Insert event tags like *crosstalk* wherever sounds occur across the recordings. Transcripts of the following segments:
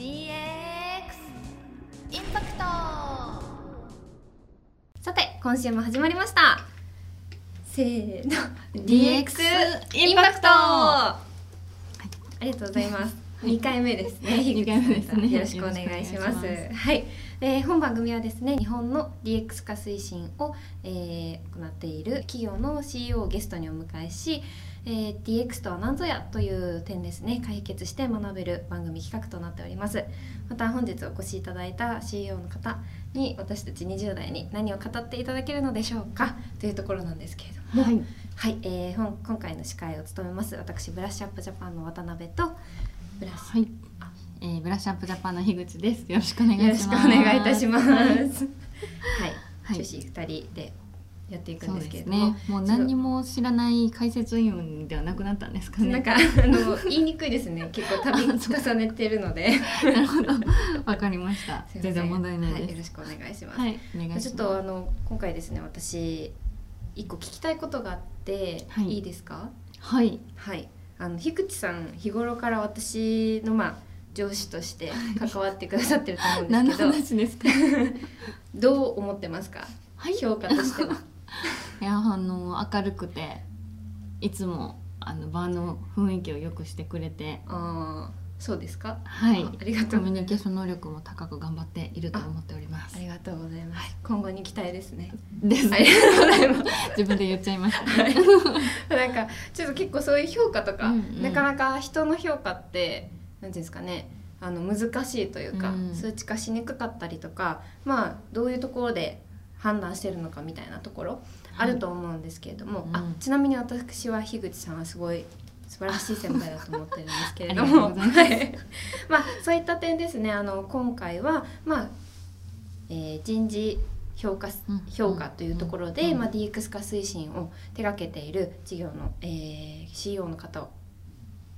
DX インパクト。さて今週も始まりました。せーの。DX インパクト、ありがとうございます。*laughs* 2回目ですね。二回目ですね。よろしくお願いします。いします。はい、えー本番組はですね日本の DX 化推進を、えー行っている企業の CEO をゲストにお迎えし、えー DX とは何ぞやという点ですね。解決して学べる番組企画となっております。また本日お越しいただいた CEO の方に私たち20代に何を語っていただけるのでしょうか。というところなんですけれども。はい、はい、えー、本今回の司会を務めます私ブラッシュアップジャパンの渡辺とブラッシはい、えー、ブラッシュアップジャパンの樋口です。よろしくお願いュよろしくおします。願いいたします。はい、女子二人でやっていくんですけれども、ね。もう何にも知らない解説員ではなくなったんですかね。なんかあの言いにくいですね。*laughs* 結構度重ねてるので、なるほど。わかりました。*laughs* 全然問題ないはい、よろ。しくお願いします。はい、ます。ちょっとあの今回ですね、私一個聞きたいことがあって、はいいいですか？はい、はい、あの樋口さん日頃から私のまあ上司として関わってくださってると思うんですけど。*laughs* どう思ってますか？はい。評価としては。*laughs* いやあの明るくていつもあの場の雰囲気を良くしてくれて、ああ、そうですか？はいあ。ありがとうコミュニケーション能力も高く頑張っていると思っておりますあ。りがとうございます。今後に期待ですね。ですあ。りがとうございます。自分で言っちゃいました。はいなんかちょっと結構そういう評価とか、うんうんなかなか人の評価ってなんていうんですかね。あの難しいというか、うん数値化しにくかったりとか、まあどういうところで判断してるのかみたいなところあると思うんですけれども、うん。あちなみに私は樋口さんはすごい素晴らしい先輩だと思ってるんですけれども *laughs* まあそういった点ですね。あの今回はまあ、えー人事評価評価というところで、うん。まあ、DX 化推進を手掛けている事業の、えー CEO の方を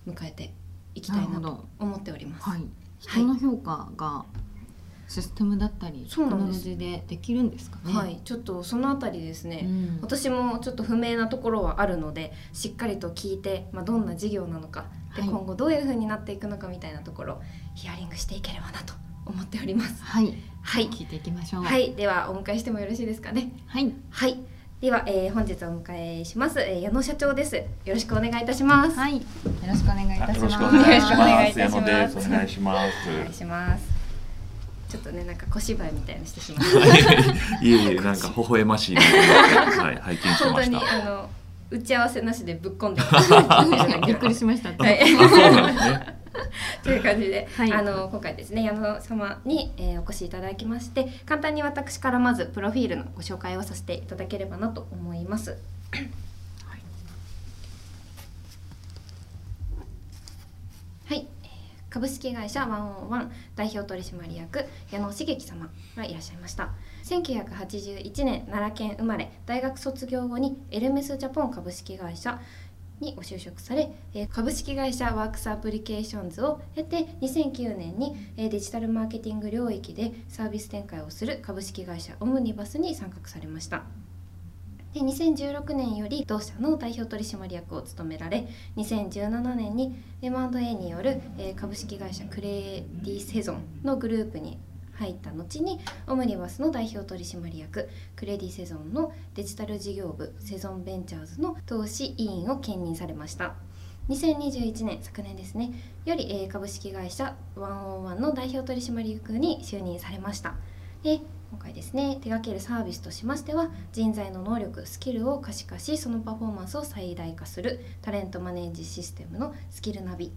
迎えていきたいなと思っております。はい。人の評価がシステムだったり、そうなんですテクノロジーでできるんですかね？はい、ちょっとそのあたりですね、うん私もちょっと不明なところはあるのでしっかりと聞いて、まあ、どんな事業なのかで、はい今後どういう風になっていくのかみたいなところヒアリングしていければなと思っております。はい。はい、聞いていきましょう。は。い、ではお迎えしてもよろしいですかね？はい。はい、では、えー本日お迎えします、えー矢野社長です。よろしくお願いいたします。はい。よろしくお願いいたします。よろしくお願いい。たします矢野です。お願いしまお願いす。します。ちょっとねなんか小芝居みたいにしてしまいました。*laughs* いえいえ、なんか微笑ましいので、はい、拝見し本当にました。あの打ち合わせなしでぶっ込んで *laughs* びっくりしました。はい。*laughs* という感じで、はいあの今回ですね矢野様に、えーお越しいただきまして簡単に私からまずプロフィールのご紹介をさせていただければなと思います。はい、えー株式会社ワンオンワン代表取締役矢野茂樹様がいらっしゃいました。1981年奈良県生まれ大学卒業後にエルメスジャポン株式会社にご就職され、株式会社ワークスアプリケーションズを経て2009年にデジタルマーケティング領域でサービス展開をする株式会社オムニバスに参画されました。で2016年より同社の代表取締役を務められ2017年に M&A による、株式会社クレディセゾンのグループに入った後にオムニバスの代表取締役クレディセゾンのデジタル事業部セゾンベンチャーズの投資委員を兼任されました。2021年昨年ですねより、株式会社ワンオンワンの代表取締役に就任されました。で今回ですね手掛けるサービスとしましては人材の能力スキルを可視化しそのパフォーマンスを最大化するタレントマネージシステムのスキルナビ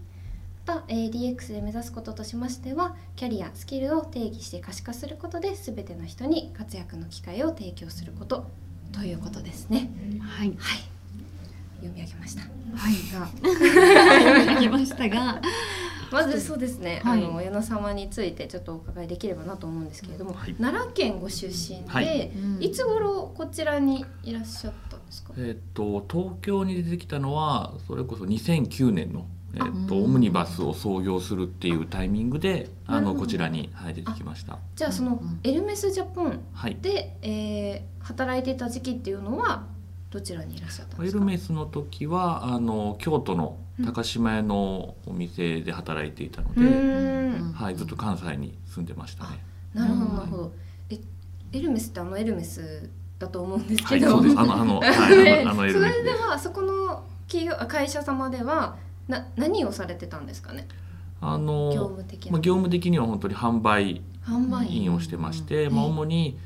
また、えー DX で目指すこととしましてはキャリアスキルを定義して可視化することで全ての人に活躍の機会を提供することということですねはい。はい読み上げましたはい。が *laughs* 読み上げましたが、まずそうですね、はいあの矢野様についてちょっとお伺いできればなと思うんですけれども、はい奈良県ご出身で、はいうんいつ頃こちらにいらっしゃったんですか、えっと、東京に出てきたのは、それこそ2009年の。えっと、あオムニバスを創業するっていうタイミングで、あの、こちらに、はい、出てきました。じゃあそのうんエルメスジャポンはい。で、えー働いていた時期っていうのはどちらにいらっしゃったんでエすか？ルメスの時はあの京都の高島屋のお店で働いていたので、うーん。はい、ずっと関西に住んでましたね。なるほどうんなるほど。えエルメスってあのエルメスだと思うんですはい、けど、そうです。あのあの、はい、あの *laughs* あのエルメスで。それで。はそこの企業あ会社様ではな何をされてたんですかね？あ業の務的な、まあ業務的には本当に販売販売。員員をしてまして、うん。まあ主に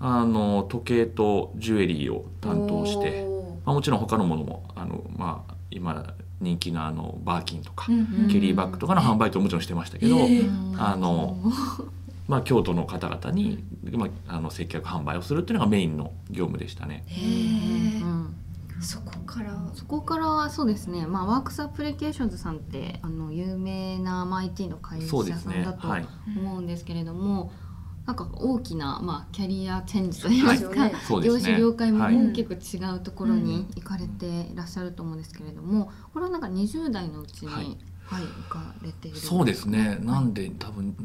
あの時計とジュエリーを担当して、おまあもちろん他のものもあのまあ今人気のあのバーキンとか、ーうんうん。ケリーバッグとかの販売ともちろんしてましたけど、えー。あのまあ京都の方々にまああの接客販売をするっていうのがメインの業務でしたね。へー。うんそこから。そこからはそうですね、まあ、ワークスアプリケーションズさんってあの有名な、まあ、IT の会社そうですね。さんだ。とはい。思うんですけれども、なんか大きな、まあ、キャリアチェンジといいますか、はい。すね。種業界もはい。大きく違うところに行かれていらっしゃると思うんですけれども、これはなんか20代のうちに、ははいい行かれているそうですね。なんで多分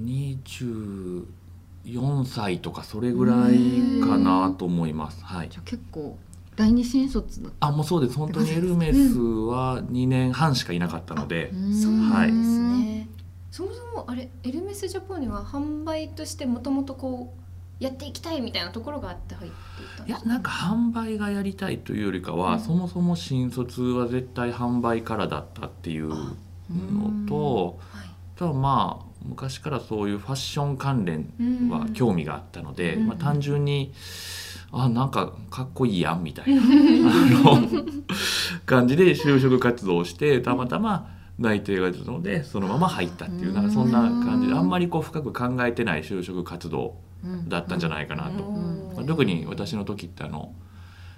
24歳とかそれぐらいかなと思います。はい。じ。ゃあ結構第二新卒だあもうそうです。本当にエルメスは2年半しかいなかったので、そうはい。なんですね、そもそもあれエルメスジャポンには販売としてもともとこうやっていきたいみたいなところがあって入っていたんですか？いやなんか販売がやりたいというよりかは、うん。そもそも新卒は絶対販売からだったっていうのと、はい。あとはまあ昔からそういうファッション関連は興味があったので、うん。まあ、単純にあなんかかっこいいやんみたいな *laughs* あの感じで就職活動をしてたまたま内定が出たのでそのまま入ったっていうなんかそんな感じであんまりこう深く考えてない就職活動だったんじゃないかなと、うん。まあ特に私の時ってあの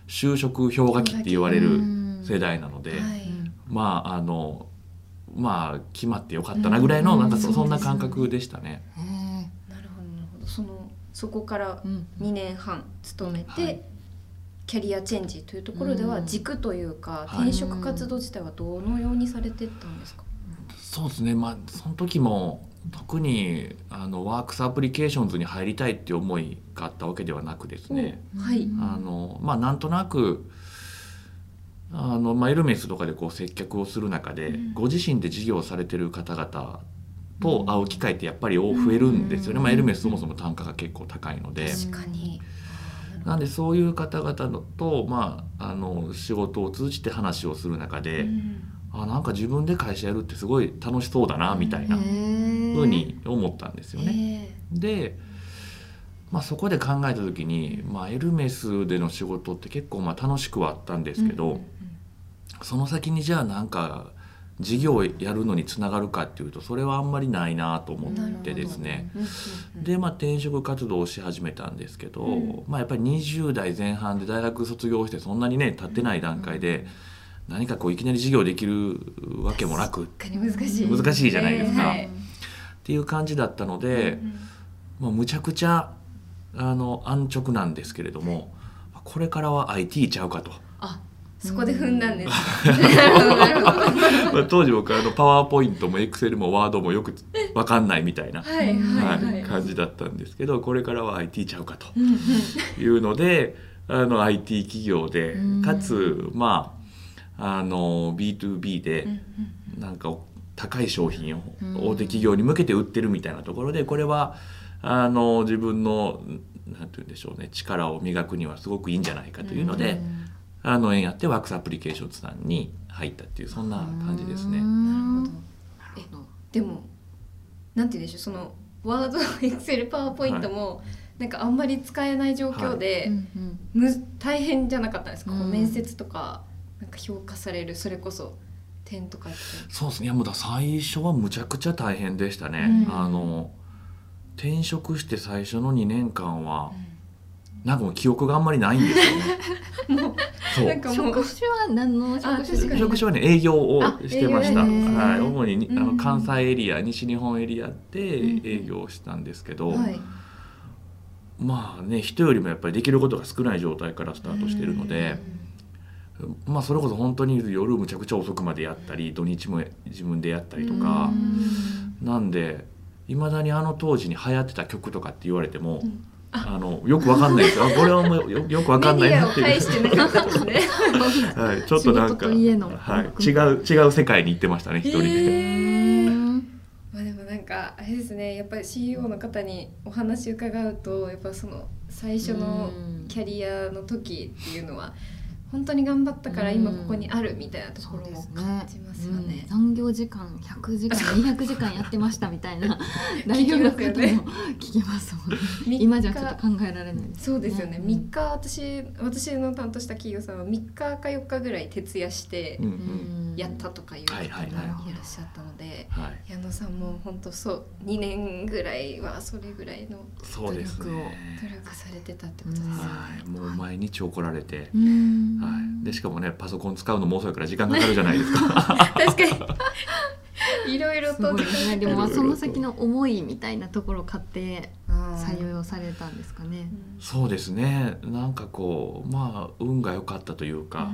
就職氷河期って言われる世代なので、はい。まああのまあ決まってよかったなぐらいのうん。なんかそ,、うんそんな感覚でしたね。なるほどなるほど。そのそこからうん。2年半勤めて、はいキャリアチェンジというところではうん。軸というか、はい。転職活動自体はどのようにされてったんですか、そうですね。まあその時も特にあのワークスアプリケーションズに入りたいっていう思いがあったわけではなくですね、はい。あのまあなんとなくあの、まあ、エルメスとかでこう接客をする中で、うん。ご自身で事業をされてる方々と会う機会ってやっぱり増えるんですよね、うん。まあ、エルメスそもそも単価が結構高いので。確かになんでそういう方々のと、まあ、あの仕事を通じて話をする中で、うん。あなんか自分で会社やるってすごい楽しそうだなみたいなふうに思ったんですよね。ねで、まあ、そこで考えた時に、まあ、エルメスでの仕事って結構まあ楽しくはあったんですけど、うんうん。その先にじゃあなんか事業をやるのにつながるかっていうとそれはあんまりないなと思ってですね。で、まあ、転職活動をし始めたんですけど、うん。まあ、やっぱり20代前半で大学卒業してそんなにね経ってない段階で何かこういきなり事業できるわけもなく。難しい。難しいじゃないですか。はいていう感じだったので、うんまあ、むちゃくちゃあの安直なんですけれどもこれからは IT ちゃうかと。あそこで踏んだんです。*laughs* 当時僕あのパワーポイントもエクセルもワードもよく分かんないみたいな、感じだったんですけどこれからは IT ちゃうかと。いうのであの IT 企業でうん。かつまああの B2B でなんか高い商品をうん。大手企業に向けて売ってるみたいなところでこれはあの自分のなんて言うんでしょうね力を磨くにはすごくいいんじゃないかというので、あの縁あってワークスアプリケーションズさんに入ったっていうそんな感じですね。なるほど。えでもなんて言うんでしょうそのワードエクセルパワーポイントも、なんかあんまり使えない状況で、む大変じゃなかったんですか、うん面接とかなんか評価されるそれこそ点とかって。そうですね。いやもうだ最初はむちゃくちゃ大変でしたね。うん。あの転職して最初の2年間は、なんかもう記憶があんまりないんですよね。*laughs* もうそう。なんかもう職種は何のあ職種職種はね営業をしてました。はい、主に。にあのうん関西エリア、西日本エリアでうん営業をしたんですけど、はい。まあね人よりもやっぱりできることが少ない状態からスタートしてるので、まあそれこそ本当に夜むちゃくちゃ遅くまでやったり土日も自分でやったりとか。う、ん。なんでいまだにあの当時に流行ってた曲とかって言われても、あのよくわかんないですよ。あこれはもうよよくわかんないメディアをなっていう。介してなかったですね。*laughs* はい、ちょっとなん仕か、はい、違う違う世界に行ってましたね一人で、へー。うん。まあでもなんかあれですねやっぱり CEO の方にお話伺うとやっぱその最初のキャリアの時っていうのは本当に頑張ったから今ここにあるみたいなところも感じますよね。うん。残業時間100時間200時間やってましたみたいな代表の方も聞きますもんね。今じゃちょっと考えられないですそうですよね、うん。3日私私の担当した企業さんは3日か4日ぐらい徹夜してうん。うんうんやったとかいう方がいはいはい。はいらっしゃったので、はい、矢野さんも本当そう2年ぐらいはそれぐらいのそうですね。努力を努力されてたってことですよね。はい、もう毎日怒られて、うんはい、でしかもねパソコン使うのも遅いから時間かかるじゃないですか。*laughs* 確かに。*laughs* いろいろと。すごいですね。でもまあその先の思いみたいなところを買って採用されたんですかね。そうですね。なんかこうまあ運が良かったというか、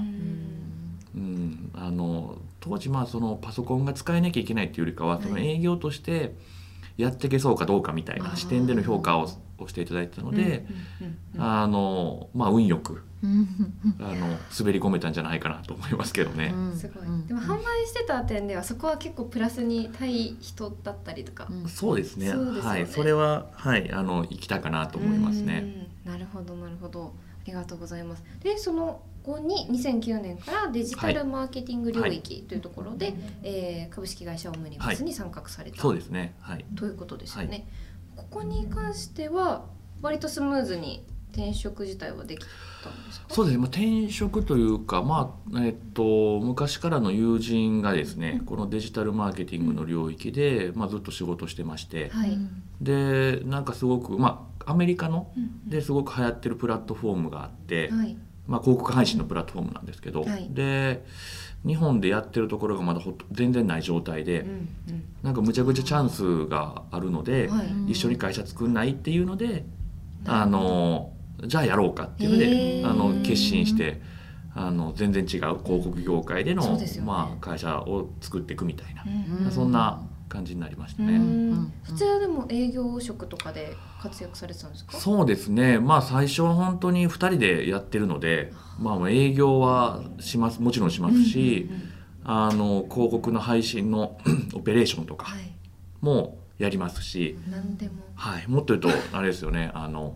うん、あの当時まあそのパソコンが使えなきゃいけないっていうよりかは、はい。その営業としてやっていけそうかどうかみたいな視点での評価ををしていただいてたので、うんうんうんうん。あのまあ運よくうん。あの滑り込めたんじゃないかなと思いますけどね。うん。すごい、うん。でも販売してた点ではそこは結構プラスに対人だったりとか、うん。そうですね。そうですよね。はい、それははいあの生きたかなと思いますね。うん。なるほどなるほど。ありがとうございます。でその後に2009年からデジタルマーケティング領域というところで、えー株式会社オムニバスに参画された、そうですね。はい。ということですよね、はいここに関しては割とスムーズに転職自体はできたんですか？そうですね、まあ、転職というか、まあえっと、昔からの友人がですね、このデジタルマーケティングの領域で、まあ、ずっと仕事してまして、はい、でなんかすごく、まあ、アメリカのうん。ですごく流行ってるプラットフォームがあって、はいまあ、広告配信のプラットフォームなんですけど、はい。で日本でやってるところがまだほと全然ない状態で、うんうん。なんかむちゃくちゃチャンスがあるので、はい。一緒に会社作んないっていうので、あのじゃあやろうかっていうので、へー。あの決心してあの全然違う広告業界でのね。まあ、会社を作っていくみたいな、うんうん。そんな感じになりましたうね。ん。そちらでも営業職とかで活躍されてたんですか？そうですね。まあ最初は本当に2人でやってるので、まあ、営業はしますもちろんしますし、うんうんうんあの広告の配信の *clears throat* オペレーションとかはい。もやりますし、何でも。はい、もっと言うとあれですよね。あの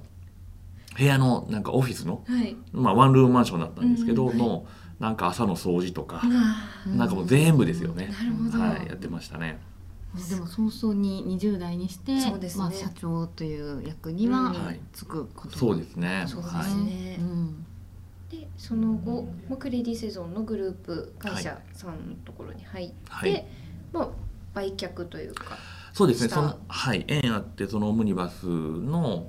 部屋のなんかオフィスの、はい。まあ、ワンルームマンションだったんですけど、うんはいのなんか朝の掃除とか、なんかもう全部ですよね、なるほど。はい、やってましたね。でも早々に20代にして、そうですね。まあ、社長という役にうん。ははい。つくことにそうですね。そうですはいね。うんーでその後まあクレディセゾンのグループ会社さんのところに入って、はい。まあ売却というかそうですね。そのはい、縁あってそのオムニバスの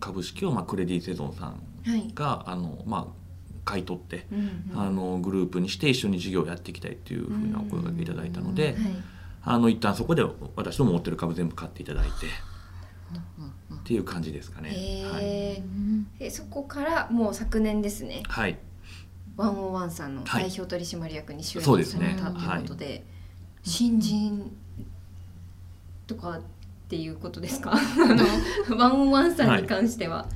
株式をまあクレディセゾンさんはい、があのまあ買い取って、うんうん。あのグループにして一緒に事業をやっていきたいっていうふうなお声掛けいただいたので、はいあの一旦そこで私の持ってる株全部買っていただいて。うんっていう感じですかね。はい。へーでそこからもう昨年ですね。はい。ワンオンワンさんのはい。代表取締役に就任されたということで新任とかっていうことですか？*laughs* あのワンオンワンさんに関しては、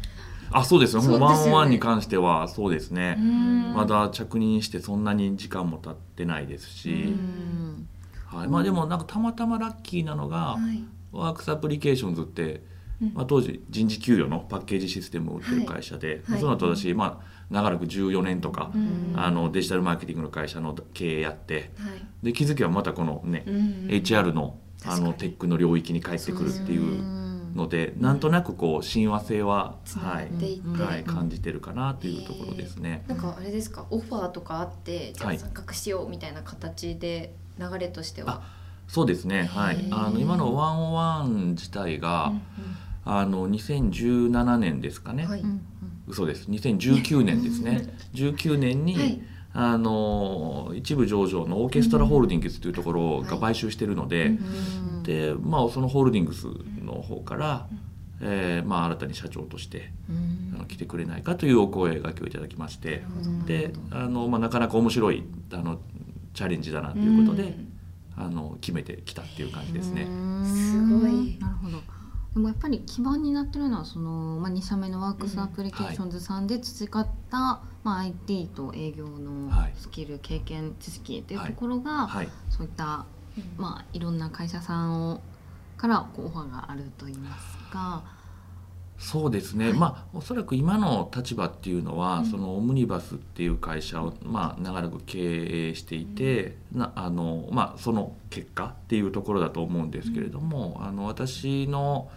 あ、そうですね。もうワンオンワンに関してはそうですね。うん。まだ着任してそんなに時間も経ってないですし、うんはい。まあでもなんかたまたまラッキーなのが、はい。ワークスアプリケーションズって、うん。まあ、当時人事給与のパッケージシステムを売ってる会社で、はい。その後私、まあ、長らく14年とか、うん。あのデジタルマーケティングの会社の経営やってはい。で気づけばまたこのね、うん HR のあのテックの領域に帰ってくるっていうのでなんとなくこう親和性は、はいはい、感じてるかなというところですね。なんかあれですか？オファーとかあってじゃはいあ参画しようみたいな形で流れとしては、そうですね、はい。あの今のワンオワン自体が、うんあの2017年ですかね、うんはい。嘘です。2019年ですね。19年に、はいあの一部上場のオーケストラホールディングスというところが買収してるので、うんでまあ、そのホールディングスの方から、えーまあ、新たに社長としてあの来てくれないかというお声がけをいただきましてであの、まあ、なかなか面白いあのチャレンジだなということで、あの決めてきたっていう感じですね。すごい。なるほどでもやっぱり基盤になってるのはその、まあ、2社目のワークスアプリケーションズさんで培った、まあ、IT と営業のはい。スキル、経験知識っていうところが、はい。そういった、まあ、いろんな会社さんをからこうオファーがあるといいますか。そうですね、はい。まあおそらく今の立場っていうのは、うん。そのオムニバスっていう会社を、まあ、長らく経営していて、なあのまあ、その結果っていうところだと思うんですけれども、あの私の,、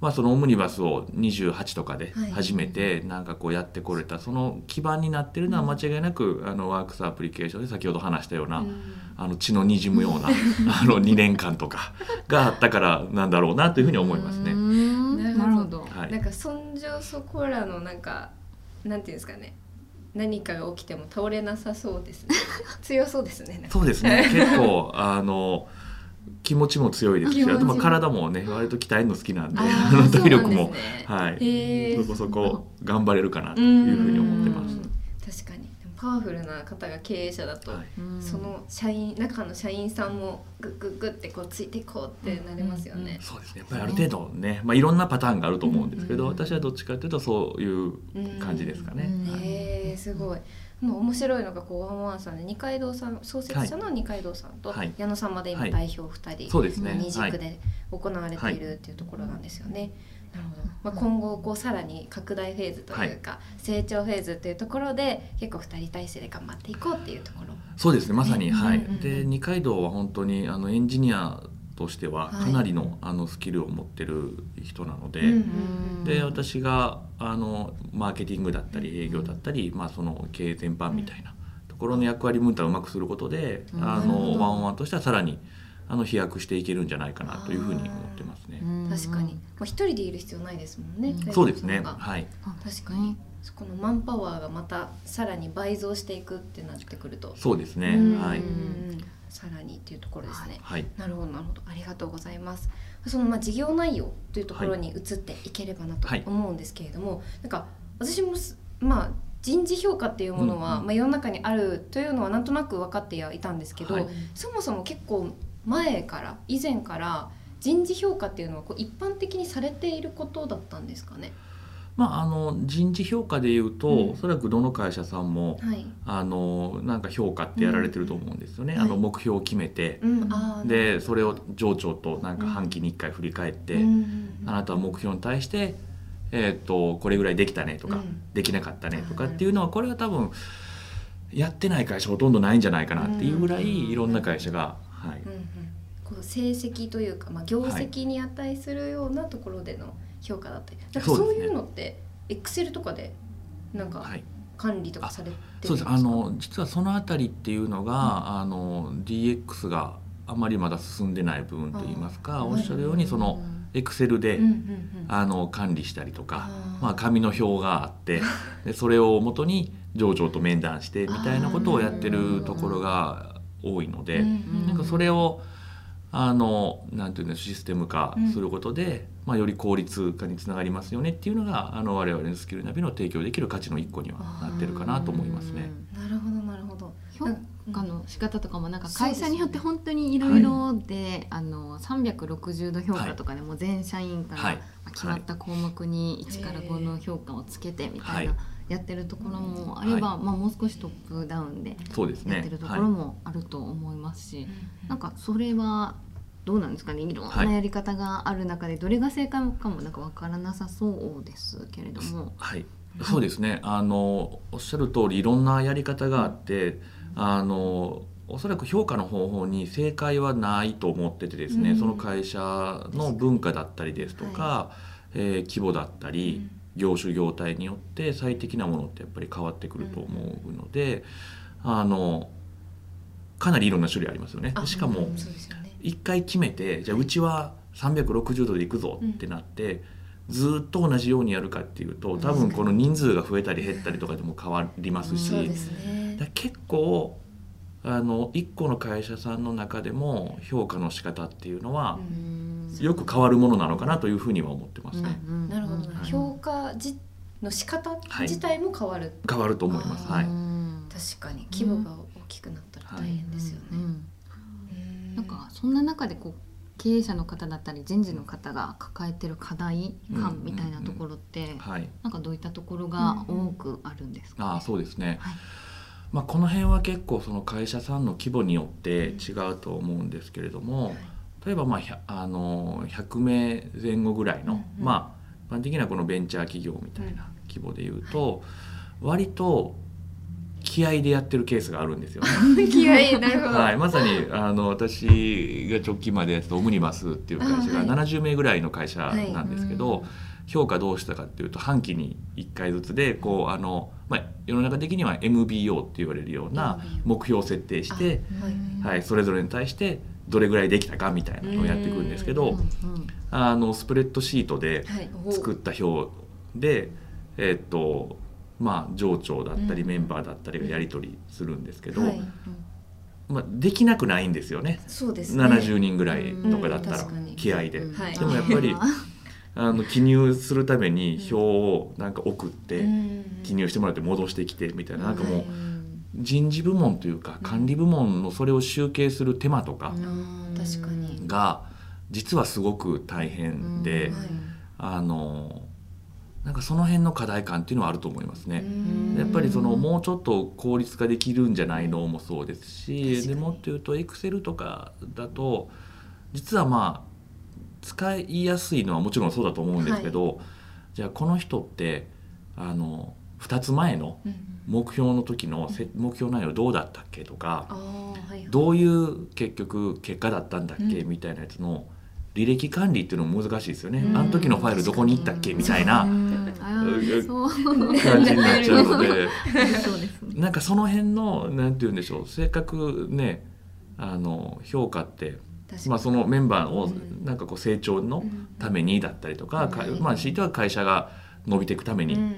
まあそのオムニバスを28とかではい。初めてなんかこうやってこれた、その基盤になってるのは間違いなく、あのワークスアプリケーションで先ほど話したような、あの血のにじむような *laughs* あの2年間とかがあったからなんだろうなというふうに思いますね。んなるほど。はい。なんかそんじょそこらのなんかなんていうんですかね。何かが起きても倒れなさそうですね。*laughs* 強そうですねそうですね。*laughs* 結構あの気持ちも強いですしあとまあ体もね割と鍛えるの好きなんで *laughs* 体力も。そね。はい。そこそこ頑張れるかなというふうに思ってます。確かにパワフルな方が経営者だと、はい。うん。その社員中の社員さんもグッグッグッってこうついていこうってなりますよね。そうですね。やっぱりある程度ね、まあ、いろんなパターンがあると思うんですけど、うん。私はどっちかというとそういう感じですかね。うん。はい。へえすごい。もう面白いのがこうワンワンさんで二階堂さん創設者の二階堂さんとはい。矢野さんまで今はい。代表二人、そうですね。二軸で行われているっていうところなんですよね。なるほど。まあ今後こうさらに拡大フェーズというか、成長フェーズっていうところで結構二人体制で頑張っていこうっていうところ。そうですねまさに、ね。はい、で二階堂は本当にあのエンジニアとしてははい。かなりの,、あのスキルを持ってる人なので、うんうんで私があのマーケティングだったり営業だったり、まあ、その経営全般みたいなところの役割分担をうまくすることで、うん。あのワンワンとしてはさらにあの飛躍していけるんじゃないかなというふうに思ってますね。確かに、まあ一人でいる必要ないですもんね。うんそうですね。はい。確かにそこのマンパワーがまたさらに倍増していくってなってくると、そうですね。うんはい。さらにっていうところですね。はい。なるほどなるほどありがとうございます。そのまあ事業内容というところに移っていければなとはい思うんですけれども、なんか私もすまあ人事評価っていうものは、うんうんまあ世の中にあるというのはなんとなく分かってはいたんですけど、はいそもそも結構前から以前から人事評価っていうのはこう一般的にされていることだったんですかね？まああの人事評価でいうと、うん。おそらくどの会社さんもはい。あのなんか評価ってやられてると思うんですよね。うん。はいあの目標を決めて、うん、あーでそれを上長となんか半期に1回振り返って、うん。あなたは目標に対して、えー、とこれぐらいできたねとか、うん。できなかったねとかっていうのはこれは多分やってない会社ほとんどないんじゃないかなっていうぐらうん。いいろんな会社が、はい。うんうん、こう成績というか、まあ、業績に値するようなところでの評価だったり、なんかそういうのってエクセルとかでなんかはい、管理とかされてるんですか、そうです。あの実はそのあたりっていうのが、あの DX があまりまだ進んでない部分といいますかおっしゃるようにそのエクセルで、うんうんうん。あの管理したりとかまあ、紙の表があって *laughs* でそれを元に上長と面談してみたいなことをやってるところが多いので、うんうんなんかそれをあのなんていうのシステム化することで、まあ、より効率化につながりますよねっていうのがあの我々のスキルナビの提供できる価値の一個にはなってるかなと思いますね。なるほどなるほど。評価の仕方とかもなんか会社によって本当にいろいろで、あの360度評価とかでも全社員から決まった項目に1から5の評価をつけてみたいなはいやってるところもあれば、はまあ、もう少しトップダウンでそうですね。やってるとこはいろもあると思いますし、うんなんかそれはどうなんですかね？いろんはない。やり方がある中でどれが正解かもなんかわからなさそうですけれども。はい、そうですね。あのおっしゃる通りいろんなやり方があってあのおそらく評価の方法に正解はないと思っててですね、うん。その会社の文化だったりですとか、えー規模だったり、業種業態によって最適なものってやっぱり変わってくると思うので、あのかなりいろんな種類ありますよね。あしかも一回決めてじゃあうちは360度でいくぞってなって、ずっと同じようにやるかっていうと多分この人数が増えたり減ったりとかでも変わりますし、そうですね。結構あの1個の会社さんの中でも評価の仕方っていうのはうん。よく変わるものなのかなというふうには思ってますね。なるほどな、はい。評価じの仕方はい。自体も変わる、変わると思います。はい。確かに。規模が大きくなったら大変ですよね、うんうんなんかそんな中でこう経営者の方だったり人事の方が抱えてる課題感みたいなところって、はい。なんかどういったところが多くあるんですか、ああそうですね、はいまあ、この辺は結構その会社さんの規模によって違うと思うんですけれども、例えばまああの100名前後ぐらいの、まあ一般的なこのベンチャー企業みたいな規模でいうと、割と気合でやってるケースがあるんですよね。*laughs* 気合いなるほど、はい、まさにあの私が直近までやってたオムニバスっていう会社があはい70名ぐらいの会社なんですけど、はい評価どうしたかっていうと半期に1回ずつでこうあの、まあ、世の中的には MBO って言われるような目標を設定して、はいはい、それぞれに対してどれぐらいできたかみたいなのをやっていくんですけどあのスプレッドシートではい。作った表で、えっとまあ、上長だったりうんメンバーだったりがやり取りするんですけど、はい。まあ、できなくないんですよね。そうですね。70人ぐらいとかだったら気合で、でもやっぱりあの記入するために表をなんか送って記入してもらって戻してきてみたいななんかもううん人事部門というか管理部門のそれを集計する手間とかが実はすごく大変であのなんかその辺の課題感っていうのはあると思いますね。うん。やっぱりそのもうちょっと効率化できるんじゃないのもそうです確しでもっと言うとエクセルとかだと実はまあ使いやすいのはもちろんそうだと思うんですけど、じゃあこの人ってあの2つ前のうん目標の時のせ目標内容どうだったっけとかあーはいどういう結局結果だったんだっけ、うん。みたいなやつの履歴管理っていうのも難しいですよね。うん。あの時のファイルどこに行ったっけみたいな。感じになっちゃうので。なんかその辺のなんて言うんでしょう。せっかくねあの評価って、まあ、そのメンバーをうん。なんかこう成長のうん。ためにだったりとか、かうん。まあ強いては会社が伸びていくためにうん。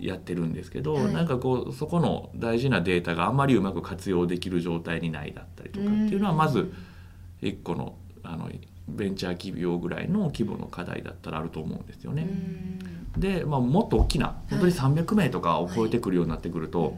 やってるんですけど、はい。なんかこうそこの大事なデータがあんまりうまく活用できる状態にないだったりとかっていうのはまず一個のあのベンチャー企業ぐらいの規模の課題だったらあると思うんですようね。ん。で、まあ、もっと大きな本当に300名とかを超えてくるようになってくると、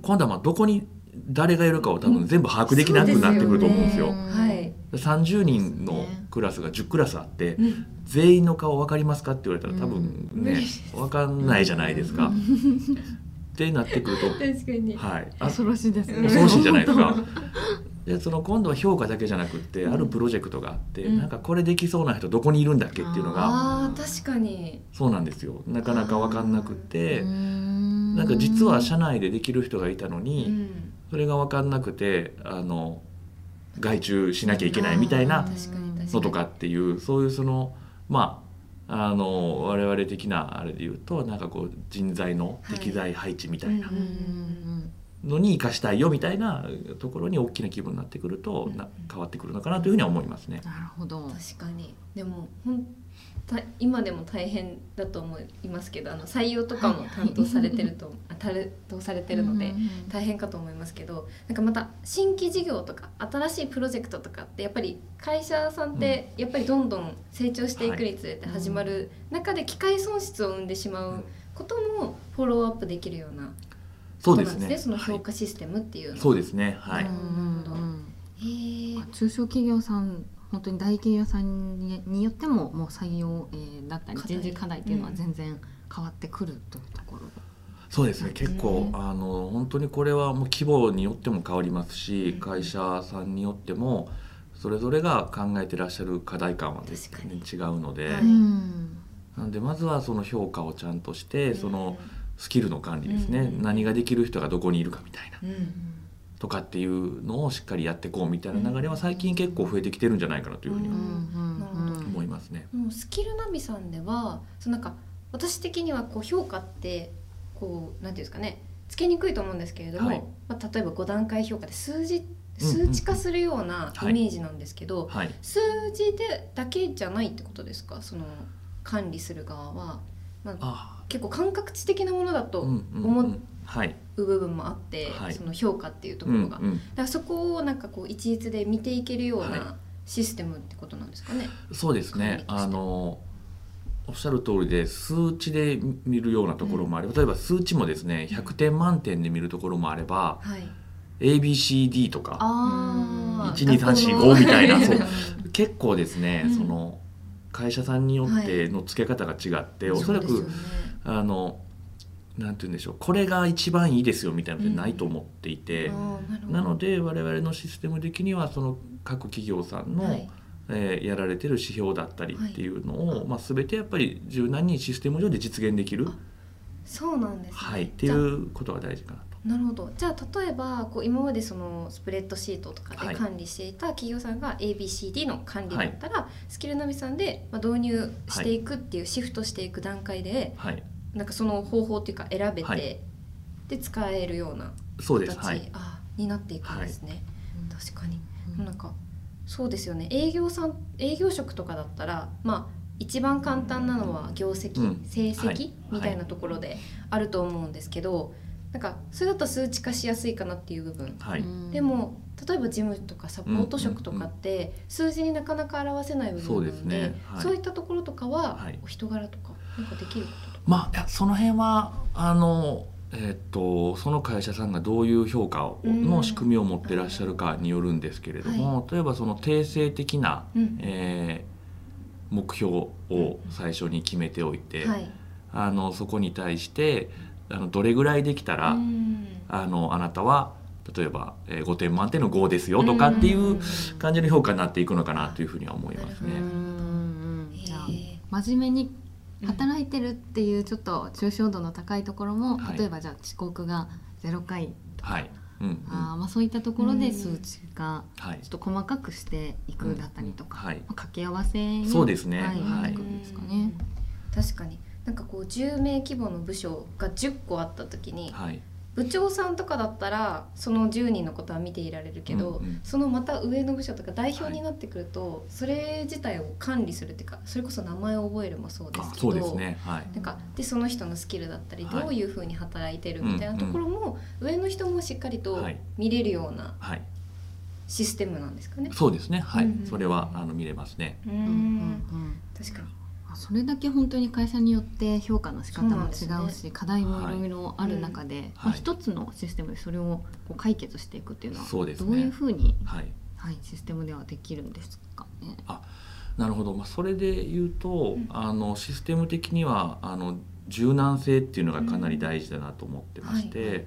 今度はまあどこに誰がいるかを多分全部把握できなくなってくると思うんですよ。うんはい。30人のクラスが10クラスあって、うん。全員の顔分かりますかって言われたら多分ね無理です。分かんないじゃないですか。ってなってくると、確かに。はい、あ恐ろしいですね。恐ろしいじゃないですか。*laughs* でその今度は評価だけじゃなくってあるプロジェクトがあって、うん。なんかこれできそうな人どこにいるんだっけっていうのがあー確かに。そうなんですよ。なかなか分かんなくってななんか実は社内でできる人がいたのに、うんそれが分かんなくてあの外注しなきゃいけないみたいなのとかっていうそういうそのまああの我々的なあれで言うとなんかこう人材の適材配置みたいなのに生かしたいよみたいなところに大きな規模になってくるとうんな変わってくるのかなというふうには思いますね。なるほど。確かに。でもほんた今でも大変だと思いますけどあの採用とかも担当されてると、*laughs* あ担当されてるので、大変かと思いますけどなんかまた新規事業とか新しいプロジェクトとかってやっぱり会社さんってやっぱりどんどん成長していくにつれて始まる中で機械損失を生んでしまうこともフォローアップできるようなことなんそうですね。その評はい。価システムっていうのは。そうですね。はい。うん。うんへー。中小企業さん本当に大企業さんにによってももう採用、えーだったり人事課題っていうのはうん全然変わってくるというところで、そうですね。結構、うん。あの本当にこれはもう規模によっても変わりますし、うん。会社さんによってもそれぞれが考えてらっしゃる課題感は全確かに。然違うので、はい。うん。なのでまずはその評価をちゃんとして、そのうんスキルの管理ですね、うん。何ができる人がどこにいるかみたいな。うんとかっていうのをしっかりやっていこうみたいな流れは最近結構増えてきてるんじゃないかなというふうには思いますね。もうスキルナビさんではそのなんか私的にはこう評価ってこうなんていうんですかねつけにくいと思うんですけれども、はい。まあ、例えば5段階評価で数字数値化するようなイメージなんですけど、はい、数字でだけじゃないってことですか？その管理する側は、まあ、あ結構感覚値的なものだあ、とうんうん思ううん、はい、部分もあって、はい。その評価っていうとこうんろが、だうん、からそこをなんかこう一律で見ていけるようはい。なシステムってことなんですかね。そうですね。あのおっしゃる通りで数値で見るようなところもあれば、例えば数値もですね100点満点で見るところもあればはい、ABCD とかあー。1235みたいなそう。結構ですね、うん。その会社さんによっての付け方が違って、おそらくねあのなんて言うんでしょうこれが一番いいですよみたいなのってないと思っていて、あーなので我々のシステム的にはその各企業さんの、はい。えーやられてる指標だったりっていうのを、はい。まあ、全てやっぱり柔軟にシステム上で実現できる、そうなんですね、はい、っていうことが大事かなと。なるほど。じゃあ例えばこう今までそのスプレッドシートとかはい。で管理していた企業さんが ABCD の管理だったら、スキルナビさんでまあ導入していくっていうシフトしていく段階で、はい、なんかその方法っていうか選べて、はい。で使えるようなそうです、形、はい、あになっていくんですね、うん。確かに、うん。なんかそうですよね。営業さん営業職とかだったらまあ一番簡単なのは業績、うん。成績、はい。みたいなところであると思うんですけど、なんかそれだと数値化しやすいかなっていう部分。はい、でも例えば事務とかサポート職とかって数字になかなか表せない部分なのでそうですね。はい。そういったところとかははい。お人柄とかなんかできること。まあいやその辺はあのえっとその会社さんがどういう評価をうん。の仕組みを持ってらっしゃるかによるんですけれども、例えばその定性的な、うん。えー目標を最初に決めておいて、はい。あのそこに対してあのどれぐらいできたら、うん。あのあなたは例えば、えー5点満点の5ですよとかっていう感じの評価になっていくのかなというふうには思いますね。うん。うん。じゃあへえ真面目に働いてるっていうちょっと抽象度の高いところも、はい。例えばじゃあ遅刻が0回とか、はい、うんうん。あーまあ、そういったところうんで数値化はい。ちょっと細かくしていくだったりとか、はい。まあ、掛け合わせにそうですね。はいはい。なってくるんですかね。確かに。なんかこう10名規模の部署が10個あった時にはい部長さんとかだったらその10人のことは見ていられるけど、うんうん。そのまた上の部署とか代表になってくると、それ自体を管理するっていうかそれこそ名前を覚えるもそうですけどあそうですね。はい。なんかでその人のスキルだったりはい。どういうふうに働いてるみたいなところも、上の人もしっかりとはい。見れるようなはい。システムなんですかね。そうですね。はい、うんうんそれはあの見れますね。うんうんうん。ん確かに。あそれだけ本当に会社によって評価の仕方も違うし、課題もいろいろある中で、はい。まあ、一つのシステムでそれをこう解決していくっていうのはそうですね。どういうふうに、はい。はい、システムではできるんですか？ね。なるほど、まあ、それで言うと、うん。あのシステム的にはあの柔軟性っていうのがかなり大事だなと思ってまして、うんはい。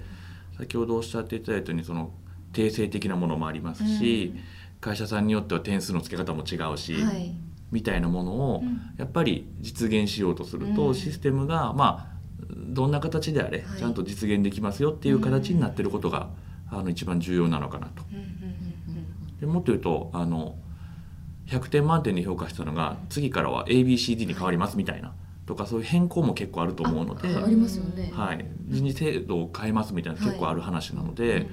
先ほどおっしゃっていただいたようにその定性的なものもありますし、会社さんによっては点数の付け方も違うし、うんはいみたいなものをうん。やっぱり実現しようとすると、うん。システムがまあどんな形であれ、はい。ちゃんと実現できますよっていう形になってることが、あの一番重要なのかなと。でもっと言うとあの100点満点に評価したのが次からは ABCD に変わりますみたいなとかそういう変更も結構あると思うので、あありますよね。はい、人事制度を変えますみたいな結構ある話なので、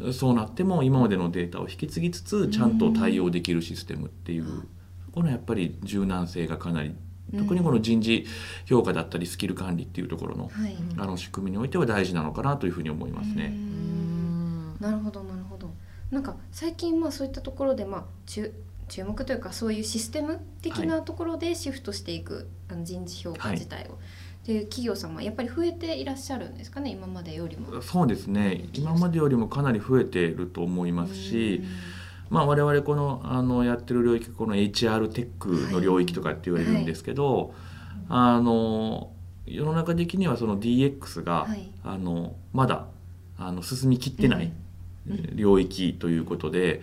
うん。そうなっても今までのデータを引き継ぎつつちゃんと対応できるシステムっていう、このやっぱり柔軟性がかなり特にこの人事評価だったりスキル管理っていうところのはい。あの仕組みにおいては大事なのかなというふうに思いますうね。んなるほどなるほど。なんか最近まあそういったところでまあ注注目というかそういうシステム的なところでシフトしていく、あの人事評価自体を。っていう企業様やっぱり増えていらっしゃるんですかね今までよりも。そうですね今までよりもかなり増えていると思いますし、まあ、我々このあのやってる領域この HR テックの領域とかって言われるんですけど、あの世の中的にはその DX が、はい。あのまだあの進みきってないうん。領域ということで。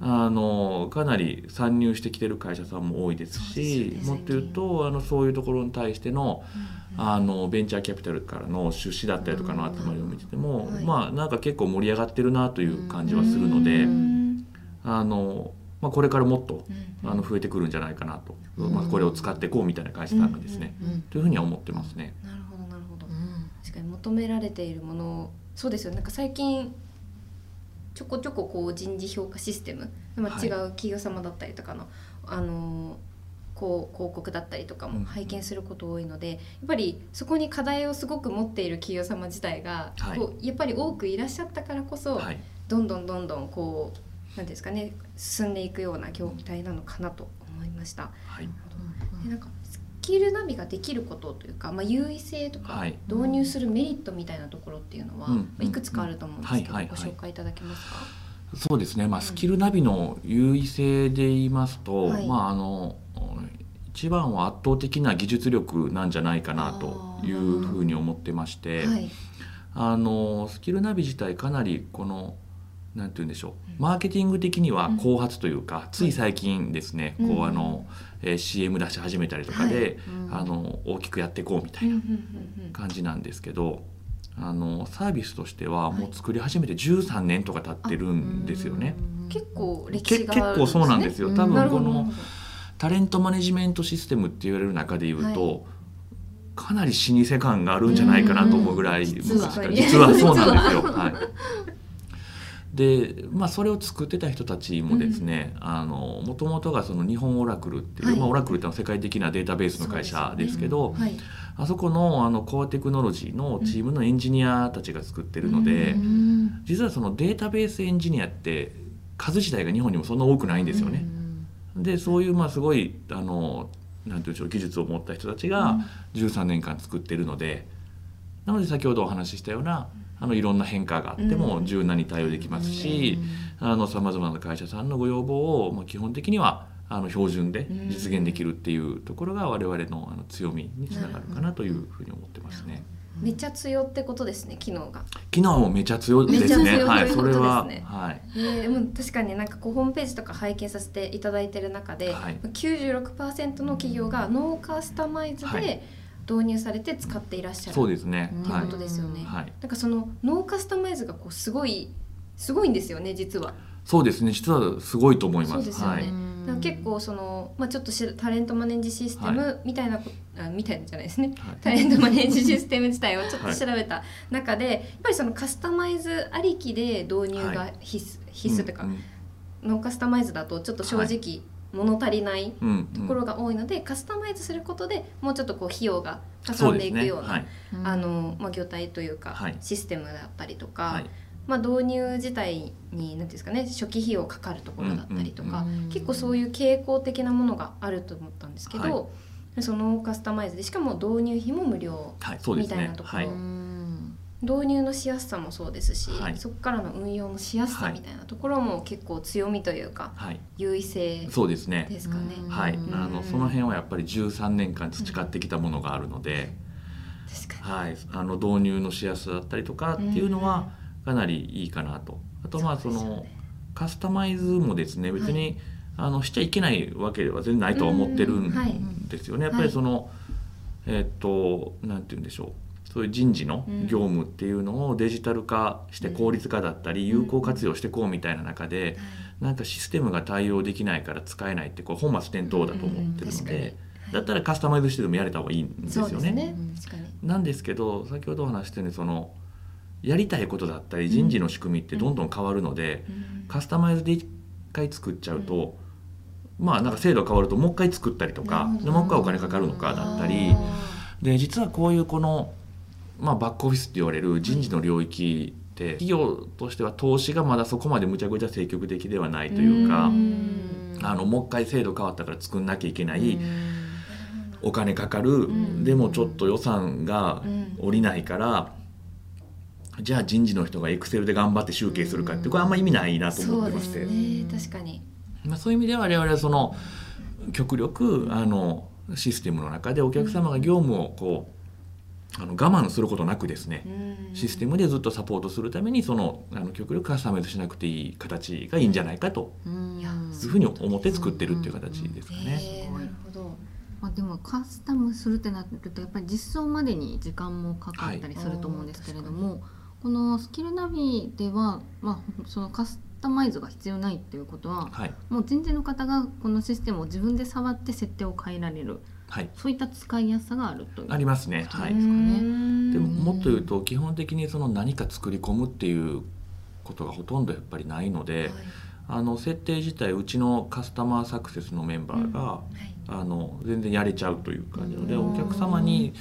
あのかなり参入してきてる会社さんも多いですそうですよね。しもっと言うとあのそういうところに対してのうん。あのベンチャーキャピタルからの出資だったりとかの集まりを見てても、はい。まあなんか結構盛り上がってるなという感じはするので、うんあのまあ、これからもっとうんあの増えてくるんじゃないかなと、うん。まあ、これを使っていこうみたいな会社さんがですね、うんというふうには思ってますね。なるほどなるほど。うん。確かに求められているものをそうですよ。なんか最近ちょこちょここう人事評価システム、まあ、はい。違う企業様だったりとかの、あのこう広告だったりとかうん。も拝見すること多いので、やっぱりそこに課題をすごく持っている企業様自体が、はい。こうやっぱり多くいらっしゃったからこそ、はい、どんどんどんどんこう何ですかね進んでいくような業態なのかなと思いました。はい、でなんか企キルナビができることというか、まあ、優位性とかはい。導入するメリットみたいなところっていうのは、いくつかあると思うんですけど、ご紹介いただけますか、そうですね、まあ、うん。スキルナビの優位性で言いますと、はい。まああの一番は圧倒的な技術力なんじゃないかなというふうに思ってまして、はい。あのスキルナビ自体かなりこのなんて言うんでしょう。うん。マーケティング的にはうん。後発というか、つい最近ですね、うん。こうあの、えー CM 出し始めたりとかで、はい。あの大きくやっていこうみたいなうんうんうんうん。感じなんですけど。あのサービスとしてはもう作り始めて13年とか経ってるんですよね。結構歴け史があるんです、ね、結構そうなんですよ。うん。多分このタレントマネジメントシステムって言われる中で言うと、はい。かなり老舗感があるんじゃないかなと思うぐらいうん。昔から。実は実はそうなんですよ。*laughs* はい。で、まあそれを作ってた人たちもですね、あの元々がその日本オラクルっていう、はい。まあオラクルってのは世界的なデータベースの会社ですけど、はい。あそこのあのコアテクノロジーのチームのエンジニアたちが作ってるので、ううん。実はそのデータベースエンジニアって数自体が日本にもそんな多くないんですよね。でそういうまあすごいあのなんていうんでしょう技術を持った人たちが13年間作ってるので、なので先ほどお話ししたようなあのいろんな変化があってもうん。柔軟に対応できますしさまざまな会社さんのご要望を、まあ、基本的にはあの標準で実現できるっていうところが我々のあの強みにつながるかなというふうに思ってますね。めっちゃ強ってことですね機能が。機能もめちゃ強いですね。はい、それは、はい、えー、でも確かになんかこうホームページとか拝見させていただいてる中で、はい。96%の企業がノーカスタマイズはい。で導入されて使っていらっしゃる、そうですね。はいっていうことですよね。はい、なんかそのノーカスタマイズがこうすごいすごいんですよね実は。そうですね。実はすごいと思います。そうですよね。はい。結構その、まあ、ちょっとしタレントマネージシステムみたいなこ、あみたいなじゃないですね。はい。タレントマネージシステム自体をちょっと調べた中で、やっぱりそのカスタマイズありきで導入が必須,、必須というか、うんノーカスタマイズだとちょっと正直物足りないうんうんところが多いので、カスタマイズすることでもうちょっとこう費用がかさんでいくようなはい。あのまあ、業態というか、はいシステムだったりとか、はい。まあ、導入自体に何ですかね初期費用かかるところだったりとか、うん結構そういう傾向的なものがあると思ったんですけど、はそのカスタマイズでしかも導入費も無料みたいなと。ころはい。導入のしやすさもそうですし、はいそこからの運用のしやすさみたいなところも結構強みというかはい。優位性そうですね。ですかね。うんはい。うんあのその辺はやっぱり13年間培ってきたものがあるので、確かはい。あの導入のしやすさだったりとかっていうのはかなりいいかなと。あとまあそのねカスタマイズもですね別に、あのしちゃいけないわけでは全然ないとは思ってるうんはいんですよね。やっぱりその、えーっとなんて言うんでしょう。そういう人事の業務っていうのをデジタル化して効率化だったり有効活用していこうみたいな中でなんかシステムが対応できないから使えないってこれ本末転倒だと思ってるのでだったらカスタマイズしてでもやれた方がいいんですよね。なんですけど先ほどお話したようにそのやりたいことだったり人事の仕組みってどんどん変わるので、カスタマイズで一回作っちゃうと、まあなんか制度変わるともう一回作ったりとかもう一回お金かかるのかだったりで実はこういうこの、まあ、バックオフィスって言われる人事の領域って企業としては投資がまだそこまでむちゃくちゃ積極的ではないというか、うん。あのもう一回制度変わったから作んなきゃいけない、うん。お金かかる、ん。でもちょっと予算がうん。下りないから、じゃあ人事の人がエクセルで頑張って集計するかってこれあんま意味ないなと思ってまして。まあ、そういう意味では我々はその極力あのシステムの中でお客様が業務をこうあの我慢することなくですね、システムでずっとサポートするためにそのあの極力カスタマイズしなくていい形がいいんじゃないかと。うん。いうふうに思って作ってるっていう形ですかね。えーなるほど。まあ、でもカスタムするってなるとやっぱり実装までに時間もかかったりすると思うんですけれども、このスキルナビでは、まあ、そのカスタマイズが必要ないっていうことははい、もう人事の方がこのシステムを自分で触って設定を変えられるはい、そういった使いやすさがあるというありますね。はい、でもももっと言うと基本的にその何か作り込むっていうことがほとんどやっぱりないので、あの設定自体うちのカスタマーサクセスのメンバーが、あの全然やれちゃうという感じなのでうん。お客様に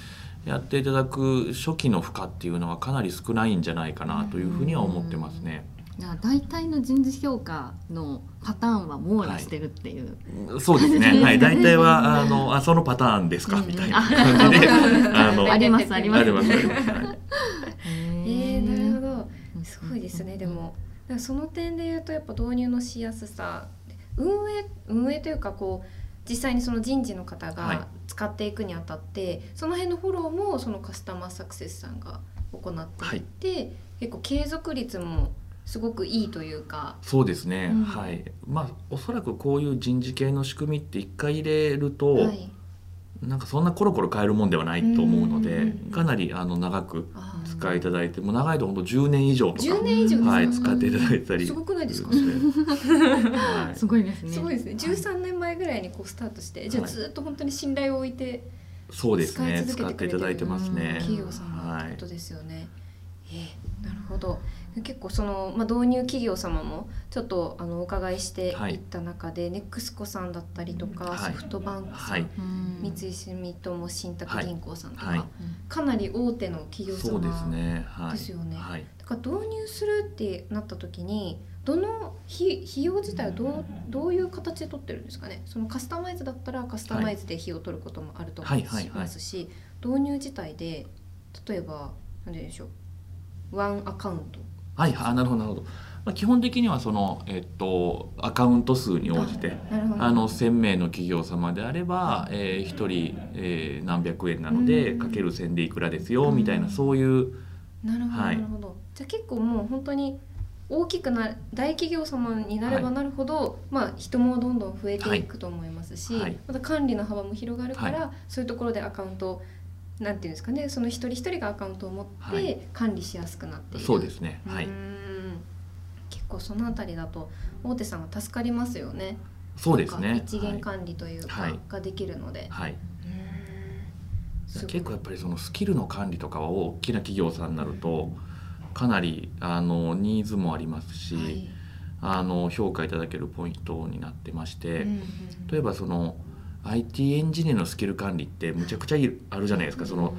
やっていただく初期の負荷っていうのはかなり少ないんじゃないかなというふうには思ってますね。じゃあ大体の人事評価のパターンは網羅してるっていう、そうですね。*laughs* はい、大体はあのあそのパターンですか？みたいな。感じで、あのありますあります。ありますあります。はい。えー、なるほど。すごいですね。でもその点で言うとやっぱ導入のしやすさ運営運営というかこう実際にその人事の方はい。が使っていくにあたって、その辺のフォローもそのカスタマーサクセスさんが行っていて、結構継続率もすごくいいというか。そうですね。うんはい。まあおそらくこういう人事系の仕組みって一回入れると、はい、なんかそんなコロコロ変えるもんではないと思うので、うんかなりあの長く使いいただいて、もう長いと本当10年以上とか。10年以上ですか、はい、使っていただいたり。すごくないですか？はいすごいですねすごいですね13年前ぐらいにこうスタートしてじゃあはいずっと本当に信頼を置いてそうですね。使っていただいてますね。企業さんはいのことですよね。えーなるほど結構その、まあ、導入企業様もちょっとあのお伺いしてい。った中で、ネクスコさんだったりとか、はい。ソフトバンクさん、はい。うん三井住友信託銀行さんとか、はい。かなり大手の企業様ですね。はい。ですよね。はい。だから導入するってなった時にどの費費用自体はどうどういう形で取ってるんですかね。そのカスタマイズだったらカスタマイズで費用を取ることもあると思いはい。はい。はい。ますし導入自体で例えば何でしょう。ワンアカウントはい、あ、なるほど、なるほど。まあ、基本的にはその、えっと、アカウント数に応じて。あの1000名の企業様であれば、えー、1人、えー何百円なのでうん。かける1000でいくらですようん。みたいなそういうなるほど、はい。なるほど。じゃあ結構もう本当に大きくな大企業様になればなるほど、まあ人もどんどん増えていくと思いますし、はい。また管理の幅も広がるから、はそういうところでアカウントなんていうんですかねその一人一人がアカウントを持っはい。て管理しやすくなっている、そうですね。はい。結構そのあたりだと大手さんが助かりますよね。そうですね。一元管理というか、はい。ができるので、はい。結構やっぱりそのスキルの管理とかは大きな企業さんになるとかなりあのニーズもありますし、はい。あの評価いただけるポイントになってまして、うんうん。例えばその IT エンジニアのスキル管理ってむちゃくちゃあるじゃないですか。その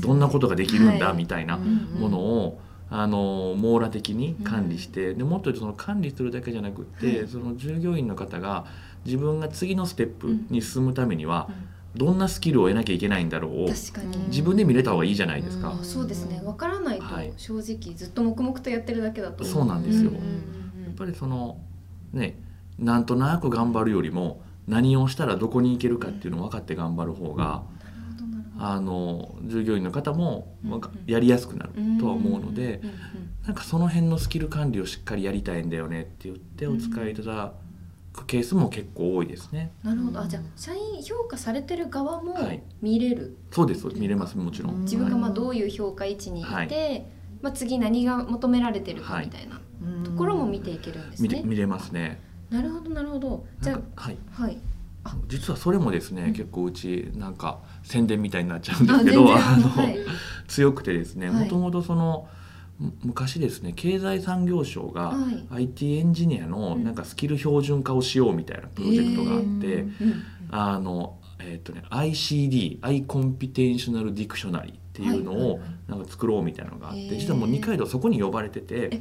どんなことができるんだはい。みたいなうんものを、あの網羅的に管理して、でもっと言うとその管理するだけじゃなくって、はい。その従業員の方が自分が次のステップに進むためには、どんなスキルを得なきゃいけないんだろう。を自分で見れた方がいいじゃないですか。うん。あそうですね。分からないとはい。正直ずっと黙々とやってるだけだとそうなんですよ。やっぱりそのねなんとなく頑張るよりも何をしたらどこに行けるかっていうのを分かって頑張る方が、あの従業員の方もやりやすくなるとは思うので、なんかその辺のスキル管理をしっかりやりたいんだよねって言ってお使いいただくケースも結構多いですね。なるほど。あじゃあ社員評価されてる側もはい。見れる、そうです見れますもちろん。自分がまあはいどういう評価位置にいて、はい。まあ、次何が求められてるかみたいなところも見ていけるんですね。見れますね。なるほどなるほど。じゃなんかはい。あはい。実はそれもですね、うん。結構うちなんか宣伝みたいになっちゃうんであすけどあの、はい。強くてですねはい。もともとそのむ昔ですね経済産業省がはい。IT エンジニアのうん。なんかスキル標準化をしようみたいなプロジェクトがあって、うんうんあのえっ、とね ICD アイコンピテンショナルディクショナリーっていうのをはいはいはいなんか作ろうみたいなのがあって実はもう2回とそこに呼ばれてて。で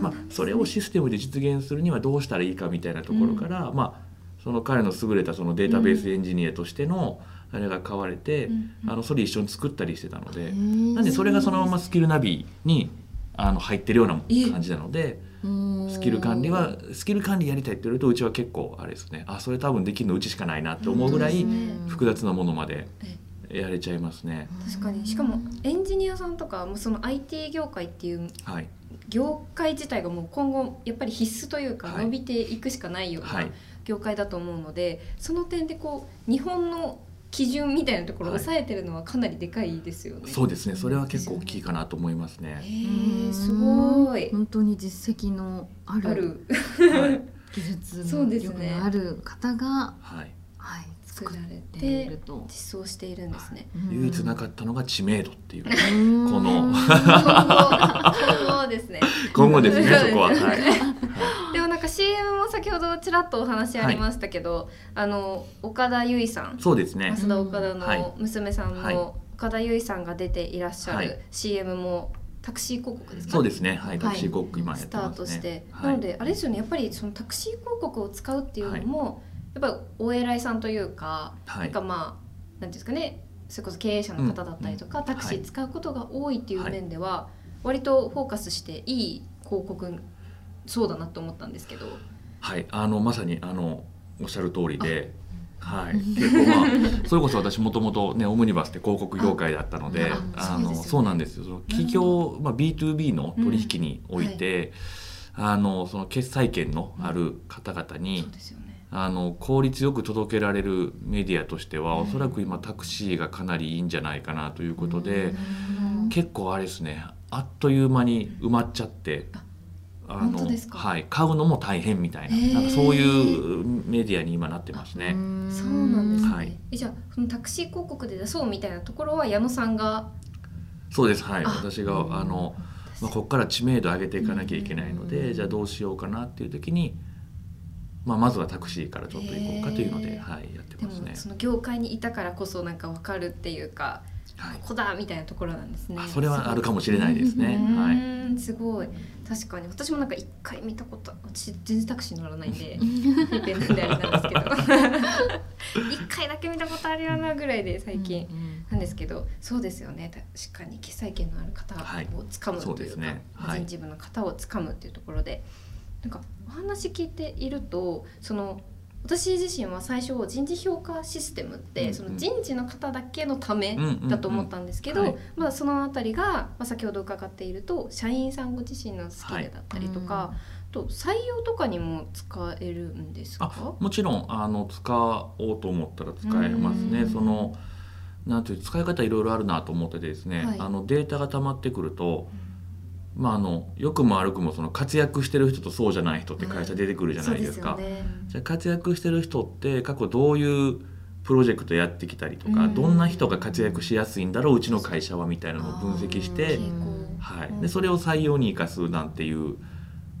まあ、それをシステムで実現するにはどうしたらいいかみたいなところから、まあ、その彼の優れたそのデータベースエンジニアとしてのあれが買われて、うんあのそれ一緒に作ったりしてたので、ななんでそれがそのままスキルナビにあの入ってるような感じなのでスキル管理はスキル管理やりたいって言われるとうちは結構あれですねあそれ多分できるのうちしかないなって思うぐらいうん。複雑なものまでえやれちゃいますね。確かに。しかもエンジニアさんとかもうその IT 業界っていうはい、業界自体がもう今後やっぱり必須というかはい。伸びていくしかないようはない。業界だと思うので、その点でこう日本の基準みたいなところをはい。抑えてるのはかなりでかいですよね。そうですね。それは結構大きいかなと思いますね。へえすごい。本当に実績のあるある。はい技術そうのですね。力のある方が、はい。はい、作られ作っていてると。実装しているんですね。唯一なかったのが知名度っていう。ここの。そうですね。今後ですねそこは、はい。でもなんか CM も先ほどちらっとお話ありましたけど、あの岡田結衣さん。そうですね。増田岡田はい。の娘さんはい。の岡田結衣さんが出ていらっしゃはいる CM もタクシー広告ですか？そうですね。はい。タクシー広告今やってスターますねトして、はい。なのであれですよね。やっぱりそのタクシー広告を使うっていうのも、やっぱりお偉いさんというか、はい。なんかまあなんですかねそれこそ経営者の方だったりとか、うんタクシーはい使うことが多いっていう面では、割とフォーカスしていい広告そうだなと思ったんですけど。はい、あのまさにあのおっしゃる通りで、はい、結構まあそれこそ私もともとねオムニバスって広告業界だったので、ああのそうなんですよ。その企業まあ B2B の取引において、あのその決済権のある方々に、そうですよね。あの効率よく届けられるメディアとしては、うん。おそらく今タクシーがかなりいいんじゃないかなということで、うん。結構あれですねあっという間に埋まっちゃって。ああ本当ですか？はい、買うのも大変みたいななんかそういうメディアに今なってますね。そうなんですね。はい。えじゃあそのタクシー広告で出そうみたいなところは矢野さんが、そうですはい。あ。私があの、まあ、ここから知名度上げていかなきゃいけないので、うん。じゃあどうしようかなっていう時に、まあ、まずはタクシーからちょっと行こうかというので、はい、やってますね。その業界にいたからこそなんかわかるっていうか、はい。ここだみたいなところなんですね。あそれはあるかもしれないですね。うはい。すごい。確かに私もなんか一回見たこと私全然タクシー乗らないんでペペなんであれなんですけど。一回だけ見たことあるようなぐらいで最近なんですけどそうですよね。確かに決済権のある方はいをつかむというか、はい。人事部の方をつかむっていうところでなんかお話聞いているとその私自身は最初人事評価システムって、うんうん。その人事の方だけのためうんうんうん。だと思ったんですけど、はい。まあ、そのあたりが、まあ、先ほど伺っていると社員さんご自身のスキルだったりとか、はいあと採用とかにも使えるんですか？あもちろんあの使おうと思ったら使えますね。うん。そのなんていう使い方いろいろあるなと思っててですね、はい。あのデータが溜まってくると、まあ、あの良くも悪くもその活躍してる人とそうじゃない人って会社出てくるじゃないですか。すよね。じゃあ活躍してる人って過去どういうプロジェクトやってきたりとか、うん。どんな人が活躍しやすいんだろううちの会社はみたいなのを分析してはい、でそれを採用に生かすなんていう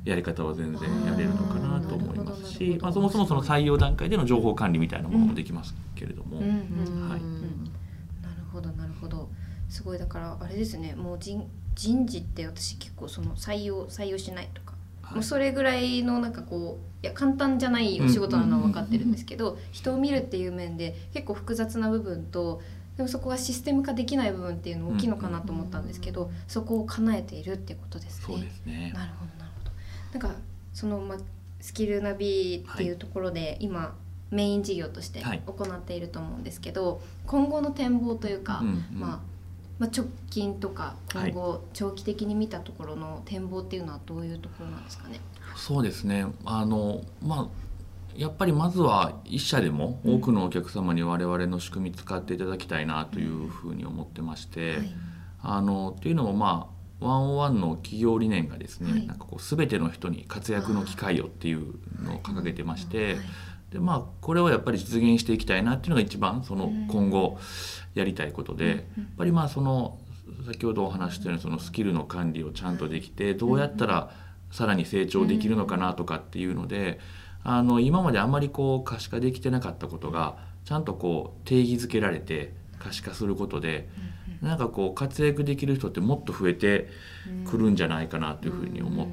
やり方は全然やれるのかなと思いますしまあ、そもそもその採用段階での情報管理みたいなものもできますけれども、はい。なるほどなるほど。すごいだからあれですね。もう人人事って私結構その採用採用しないとか、はい。もうそれぐらいのなんかこういや簡単じゃないお仕事なのは分かってるんですけど、人を見るっていう面で結構複雑な部分とでもそこがシステム化できない部分っていうの大きいのかなと思ったんですけど、そこを叶えているっていうことですね。すね。なるほどなるほど。なんかそのまあスキルナビっていうところで、今メイン事業としてはい。行っていると思うんですけど、今後の展望というか、うんうん。まあまあ直近とかはい。今後長期的に見たところの展望っていうのはどういうところなんですかね？そうですね。あのまあやっぱりまずは一社でも多くのお客様に我々の仕組み使っていただきたいなというふうに思ってまして、はい。あのっていうのもまあワンオワンの企業理念がですね、はい。なんかこう全ての人に活躍の機会をっていうのを掲げてまして、はい。でまあこれをやっぱり実現していきたいなっていうのが一番そのうん。今後やりたいことで、やっうん。ぱりまあその先ほどお話ししたようにそのスキルの管理をちゃんとできてどうやったらさらに成長できるのかなとかっていうのであの今まであんまりこう可視化できてなかったことがちゃんとこう定義づけられて可視化することでなんかこう活躍できる人ってもっと増えてくるんじゃないかなというふうに思っ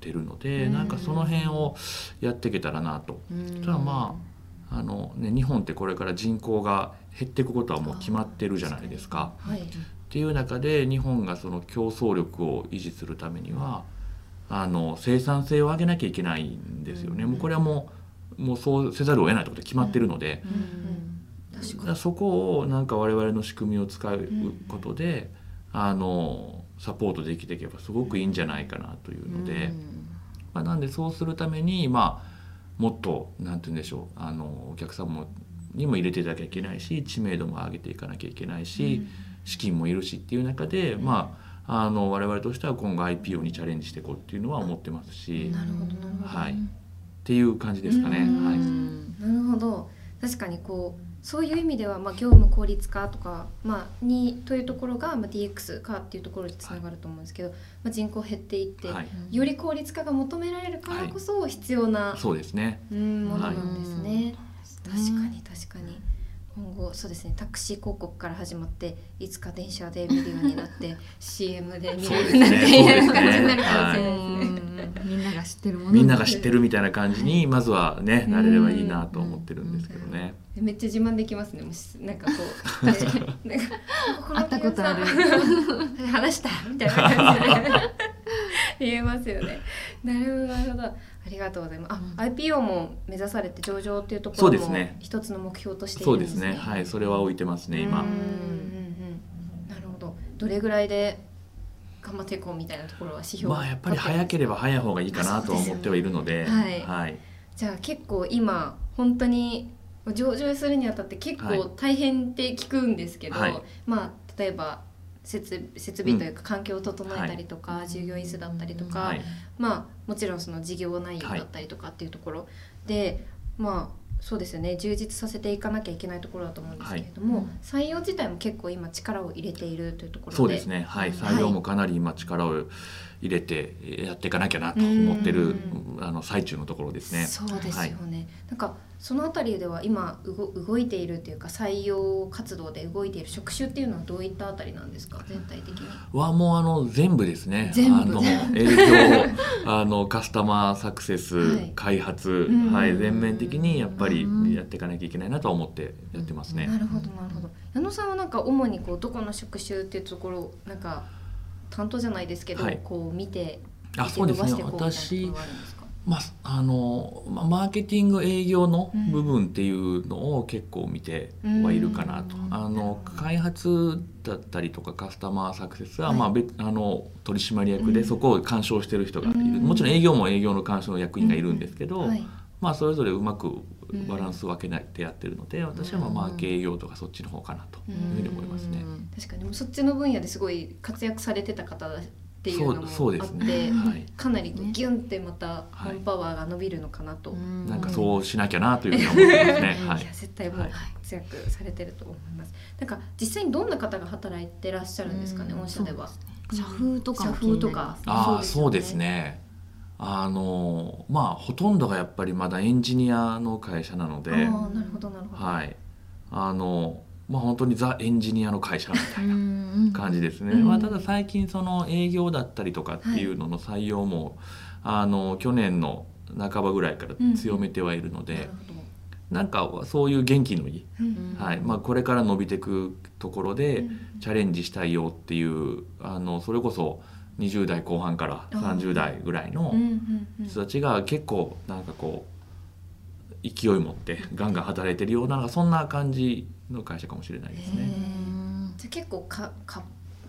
てるのでうんなんかその辺をやっていけたらなと。ただまああのね、日本ってこれから人口が減っていくことはもう決まってるじゃないですか。はいっていう中で日本がその競争力を維持するためにはあの生産性を上げなきゃいけないんですよね。もうこれはもうもうそうせざるを得ないということで決まってるので、確かだからそこをなんか我々の仕組みを使うことで、あのサポートできていけばすごくいいんじゃないかなというので、まあ、なんでそうするためにまあもっとなんて言うんでしょう。あのお客様にも入れていただきゃいけないし知名度も上げていかなきゃいけないし、資金もいるしっていう中で、まああの我々としては今後 IPO にチャレンジしていこうっていうのは思ってますし。はい、っていう感じですかね。うん。はい。なるほど。確かにこうそういう意味では、まあ、業務効率化とか、まあ、にというところが、まあ、DX 化っていうところにつながると思うんですけど、まあ、人口減っていって、はい、より効率化が求められるからこそ必要な、そうですね。うんものなんですね。確かに確かに今後そうですねタクシー広告から始まっていつか電車で見るようになって *laughs* CM で見れるなんていう感じになるかもしれないですね。みんなが知ってるものみんなが知ってるみたいな感じにまずはねなれればいいなと思ってるんですけどね。めっちゃ自慢できますねもしなんかこう *laughs* なんか会ったことある話したみたいな感じで。*laughs* 言えますよね。なるほどなるほどありがとうございます。あ、うん IPO も目指されて上場っていうところも一つの目標としていそ。うんですね。はい、それは置いてますね今うんうん。うんなるほど。どれぐらいで頑張っていこうみたいなところは指標まあやっぱり早ければ早い方がいいかなとは思ってはいるので、そうですよねはい、じゃあ結構今本当に上場するにあたって結はい構大変って聞くんですけど、はいまあ例えば設設備というか環境を整えたりとか、従業員数だったりとか、はい、まあもちろんその事業内容だったりとかっていうところ。で、まあそうですよね。充実させていかなきゃいけないところだと思うんですけれども、はい採用自体も結構今力を入れているというところで。そうですね。はい、うん採用もかなり今力を入れてやっていかなきゃなと思ってるあの最中のところですね。そうですよはい。ね、なんかそのあたりでは今動動いているというか採用活動で動いている職種っていうのはどういったあたりなんですか？全体的に。はもうあの全部ですね。全部。あの営業、*laughs* あのカスタマーサクセス、はい。開発、うん。はい。全面的にやっぱりうん。やっていかなきゃいけないなとは思ってやってますね。なるほどなるほど矢野さんはなんか主にこうどこの職種っていうところをなんか担当じゃないですけど、はい。こう見てあ、そうですね。見て伸ばしていこうみたいなところ私があるんですか？まあ、あのまあマーケティング営業の部分っていうのを結構見てはいるかなと、うん。あの開発だったりとかカスタマーサクセスは、はい。まあ、別あの取締役でうんそこを干渉してる人がいる、うん。もちろん営業も営業の干渉の役員がいるんですけど、はいまあ、それぞれうまくバランスを分けないってやってるので私はまあうんマーケ営業とかそっちの方かなというふうに思いますね。確かにもうそっちの分野ですごい活躍されてた方っていうのもあってそうそうですね。はい。かなりギュンってまたはい。マンパワーが伸びるのかなと、なんかそうしなきゃなというふうに思ってますね。*laughs* はい。いや絶対もうはい。活躍されてると思います。なんか実際にどんな方が働いてらっしゃるんですかね、うん。御社では。社風とかも社風とかああそうですよね。あのまあほとんどがやっぱりまだエンジニアの会社なので、なるほどなるほど。はい、あのまあ本当にザエンジニアの会社みたいなな感じですね。うんまあただ最近その営業だったりとかっていうのの採用も、あの去年の半ばぐらいから強めてはいるので、なるほど。なんかそういう元気のいい、うんはいまあこれから伸びていくところで。うんチャレンジしたいよっていうあのそれこそ20代後半から30代ぐらいの人たちが結構なんかこう勢い持ってガンガン働いてるようなそんな感じの会社かもしれないですへね。じゃあ結構かか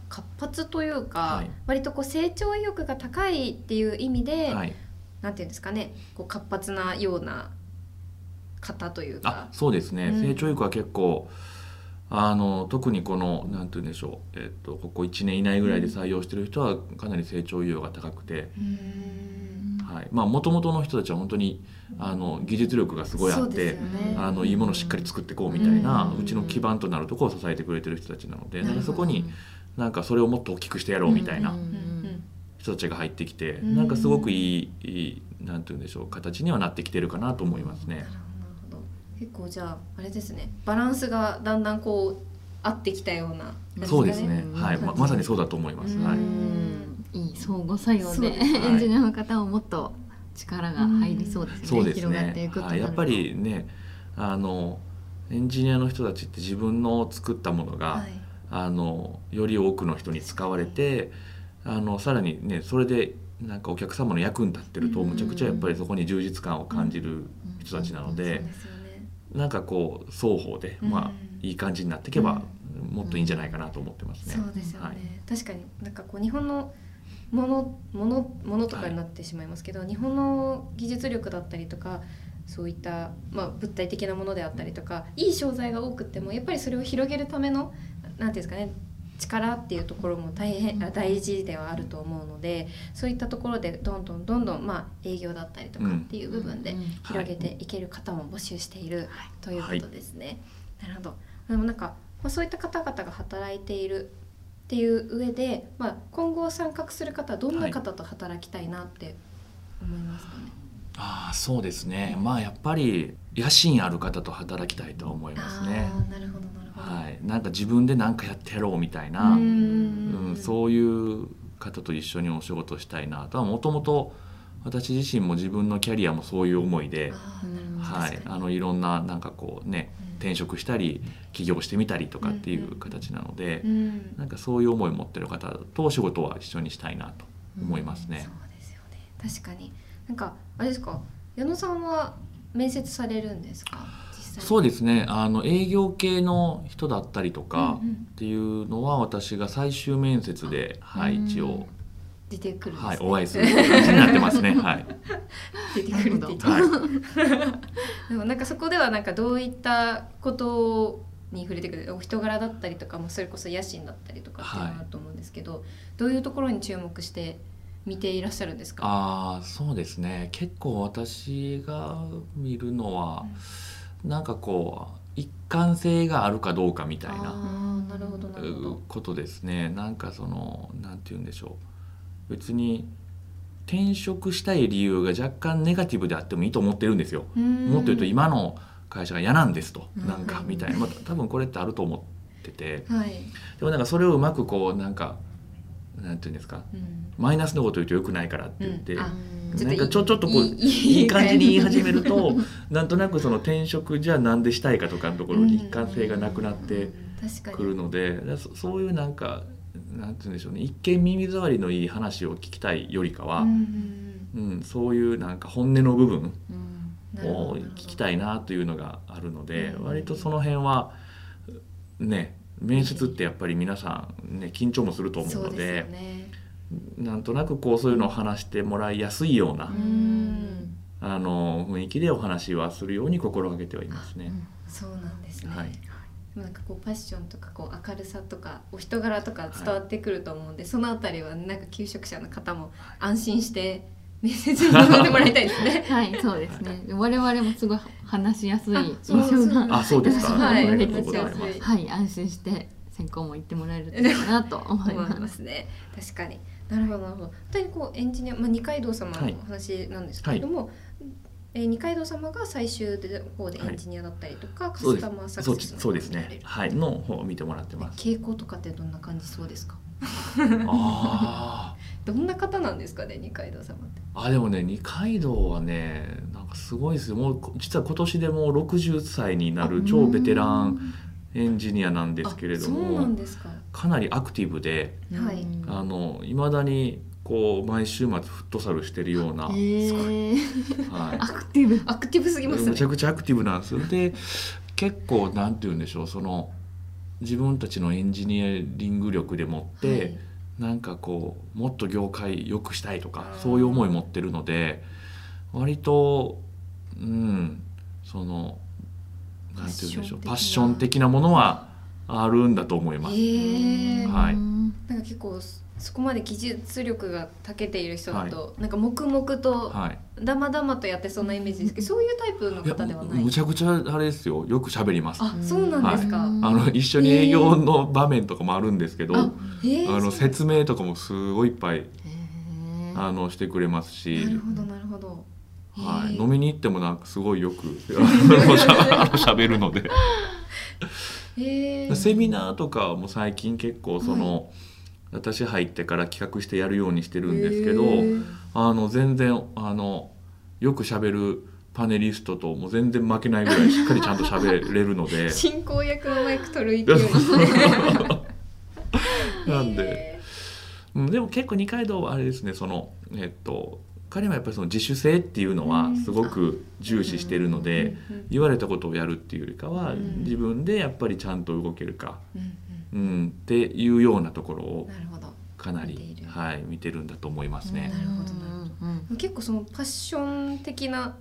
活発というか、はい。割とこう成長意欲が高いっていう意味で、はい、なんていうんですかねこう活発なような方というあか。そうですね、うん。成長欲は結構あの特にこのなんて言うんでしょう、えっと、ここ1年以内ぐらいで採用してる人はかなり成長意欲が高くて。はい。まあ元々の人たちは本当にあの技術力がすごいあってね。あのいいものをしっかり作っていこうみたいな、ううんちの基盤となるところを支えてくれてる人たちなのでなんかそこになんかそれをもっと大きくしてやろうみたいな人たちが入ってきて、うん。なんかすごくいいいいなんて言うんでしょう形にはなってきてるかなと思いますね結構じゃああれですねバランスがだんだんこう合ってきたようなそうですね、うん。はい。ままさにそうだと思います。はい。うん。いい相互作用でねエンジニアの方をもっと力が入りそうですね。そうです広がっていねくとなると。はい。やっぱりねあのエンジニアの人たちって自分の作ったものが、はい。あのより多くの人に使われてあのさらにねそれでなんかお客様の役に立ってるとうん。むちゃくちゃやっぱりそこに充実感を感じる人たちなのそうでですよねなんかこう双方で、うん。まあ、いい感じになっていけばもっといいんじゃないかなと思ってますね。そうですよね、はい。確かになんかこう日本のものものものとかになってしまいますけど、日本の技術力だったりとかそういった、まあ、物体的なものであったりとかいい商材が多くってもやっぱりそれを広げるためのなんていうんですかね力っていうところも大変あ大事ではあると思うのでそういったところでどんどんどんどん、まあ、営業だったりとかっていう部分でうん広げていける方も募集しているということですね。なるほどでもなんか、まあ、そういった方々が働いているっていう上で、まあ、今後参画する方はどんな方と働きたいなって思いますかね？ああそうですねまあやっぱり野心ある方と働きたいとは思いますね。なるほど。はい、なんか自分で何かやってやろうみたいな、ううん。んそういう方と一緒にお仕事したいなとはもともと私自身も自分のキャリアもそういう思いで、はい。あのいろんななんかこうねうん。転職したり起業してみたりとかっていう形なので、うん。なんかそういう思いを持ってる方とお仕事は一緒にしたいなと思いますね。そうですよね。確かに。なんかあれですか？矢野さんは面接されるんですか？そうですね。あの営業系の人だったりとかうんうん。っていうのは私が最終面接で、はい、うん。一応、出てくるね。はい、お会いする感じになってますね。*laughs* はい。出てくるって言って。はい。*laughs* でもなんかそこではなんかどういったことに触れてくるお人柄だったりとかもそれこそ野心だったりとかっていうのがあると思うんですけど、どういうところに注目して見ていらっしゃるんですか？ああそうですね。結構私が見るのは、なんかこう一貫性があるかどうかみたいあなことですね。なんかそのなんて言うんでしょう。別に転職したい理由が若干ネガティブであってもいいと思ってるんですよ。もっと言うと今の会社が嫌なんですとうん。なんかみたいな、まあ、多分これってあると思ってて。はい、でもなんかそれをうまくこうなんかなんて言うんですか。うん。マイナスのこと言うと良くないからって言って、うんなんかちょちょっとこういい感じ。に言い始めると *laughs* なんとなくその転職じゃあなんでしたいかとかのところに一貫性がなくなってくるのでだそそういうなんかなんて言うんでしょうね。一見耳障りのいい話を聞きたいよりかは、ううんん。そういうなんか本音の部分を聞きたいなというのがあるのでうん割とその辺はね面接ってやっぱり皆さん、ね、緊張もすると思うのでなんとなくこうそういうのを話してもらいやすいような、うんあの雰囲気でお話はするように心がけてはいますね。そうなんですね、はいなんかこうパッションとかこう明るさとかお人柄とか伝わってくると思うんで、そのあたりはなんか求職者の方も安心して面接に臨んでもらいたいですね。はい、そうですね。我々もすごい話しやすいあ印そう象が。あそうですか。はいありがとうはい、安心して選考も行ってもらえるといいかなと思い思いま。ますすね。確かに。なるほどなるほど。本当にこうエンジニア、まあ二階堂様のはい話なんですけれども、えー二階堂様が最終で方でエンジニアだったりとか、カそうですスタマーサクセスのそうです。ねはいの方を見てもらってます。傾向とかってどんな感じそうですか？あ *laughs* どんな方なんですかね二階堂様って。あ。あでもね二階堂はねなんかすごいですよ。もうこ実は今年でもう60歳になる超ベテランエンジニアなんですけれども、か。かなりアクティブで、はいあの未だにこう毎週末フットサルしてるような、えー、はいア。クティブ。アクティブすぎますねめちゃ。くちゃアクティブなんですよで結構なんて言うんでしょうその自分たちのエンジニアリング力でもって、はいなんかこうもっと業界良くしたいとかそういう思い持ってるので割とうんそのなんて言うんでしょうパッシション的的なものはあるんだと思います。ええはい。うんなんか結構そこまで技術力が長けている人だと、なんか黙々とはい、だまだまとやってそんなイメージですけど、そういうタイプの方ではない。む。ちゃくちゃあれですよ。よく喋ります。ああ、そうなんですか。はい。の一緒に営業の場面とかもあるんですけど、あ、えー。あの説明とかもすごいいっぱいへー。あのしてくれますし、なるほどなるほど。はい、飲みに行ってもなんかすごいよく *laughs* しゃあの喋るので。セミナーとかも最近結構その、私入ってから企画してやるようにしてるんですけど、あの全然あのよく喋るパネリストとも全然負けないぐらいしっかりちゃんと喋れるので。*laughs* 進行役のマイク取る勢い。*laughs* なんで。へうんでも結構二階堂はあれですねそのえっと彼はやっぱりその自主性っていうのはうん。すごく重視してるのーで、言われたことをやるっていうよりかは、うん。自分でやっぱりちゃんと動けるか、うんっていうようなところを。かなりはい、見てるんだと思いますね。結構そのパッション的な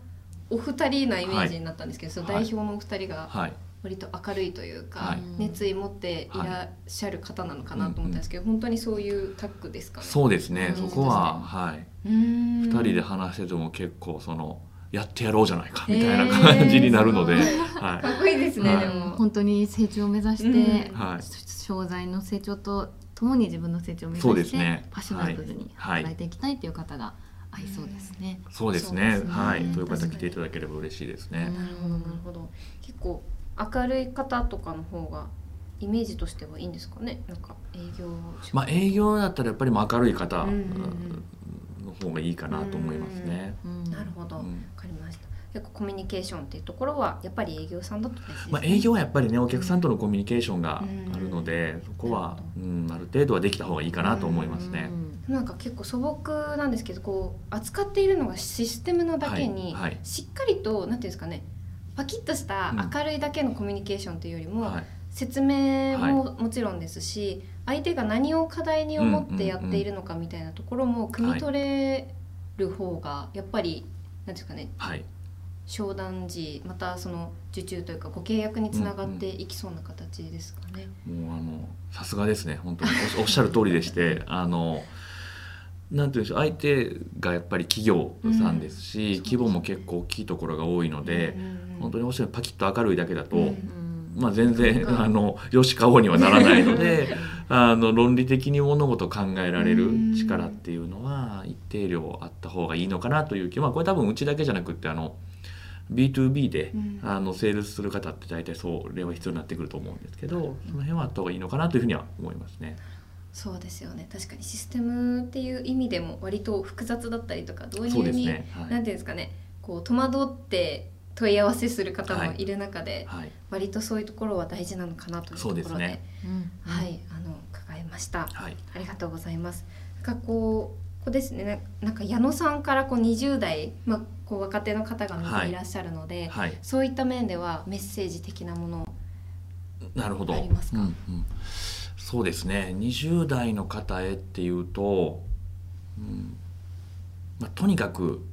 お二人なイメージになったんですけど、その代表のお二人がはい、割と明るいというか、はい。熱意持っていらっしゃる方なのかなと思ったんですけど、本当にそういうタッグですかね？そうですね、うん。そこは、はい、うーん。二人で話してても結構そのやってやろうじゃないかみたいな感じになるので、へーすはかっこいいですね、はい。でも。本当に成長を目指して、うん。はい。商材の成長とともに自分の成長を目指そうでして、すね。パッショナブルにはい働いていきたいという方が合いそうですね。そうですね。すね。はい。という方来ていただければ嬉しいですね、なるほどなるほど。結構明るい方とかの方がイメージとしてはいいんですかね？なんか営業職まあ営業だったらやっぱり明るい方うんうんうん。の方がいいかなと思いますね。うんなるほど、わうん。かりました。結構コミュニケーションっていうところはやっぱり営業さんだとね、まあ、営業はやっぱりねお客さんとのコミュニケーションがあるので、うん。そこは、うん、ある程度はできた方がいいかなと思いますね。なんか結構素朴なんですけどこう扱っているのがシステムなだけに、はいはい。しっかりとなんていうんですかねパキッとしたうん。明るいだけのコミュニケーションというよりも、はい。説明ももちろんですし、相手が何を課題に思ってやっているのかみたいなところも汲み取れる方がやっぱりなんていうんですかねはい。商談時またその受注というかご契約につながっていきそうな形ですかね。もうあのさすがですね。本当におっしゃる通りでしてあのなんていうんでしょう相手がやっぱり企業さんですし、うん規模も結構大きいところが多いので、本当におっしゃるパキッと明るいだけだと、うんまあ、全然あのよし顔にはならないので *laughs* あの論理的に物事を考えられる力っていうのは一定量あった方がいいのかなという気まあこれ多分うちだけじゃなくってあの B2B で、うん。あのセールスする方って大体それは必要になってくると思うんですけどその辺はあった方がいいのかなというふうには思いますね。そうですよね。確かにシステムっていう意味でも割と複雑だったりとか導入に、ね。はい。なんていうんですかね。こう戸惑って問い合わせする方もい。る中で、はい、割とそういうところは大事なのかなというところでそうですね。はいあの伺いました。はい、ありがとうございます。なんかこうここですね。ななんか矢野さんからこう20代、まあ、こう若手の方が見ていらっしゃるので、はい、そういった面ではメッセージ的なものなるほど。ありますか？うんうんそうですね。20代の方へっていうと、うんまあ、とにかく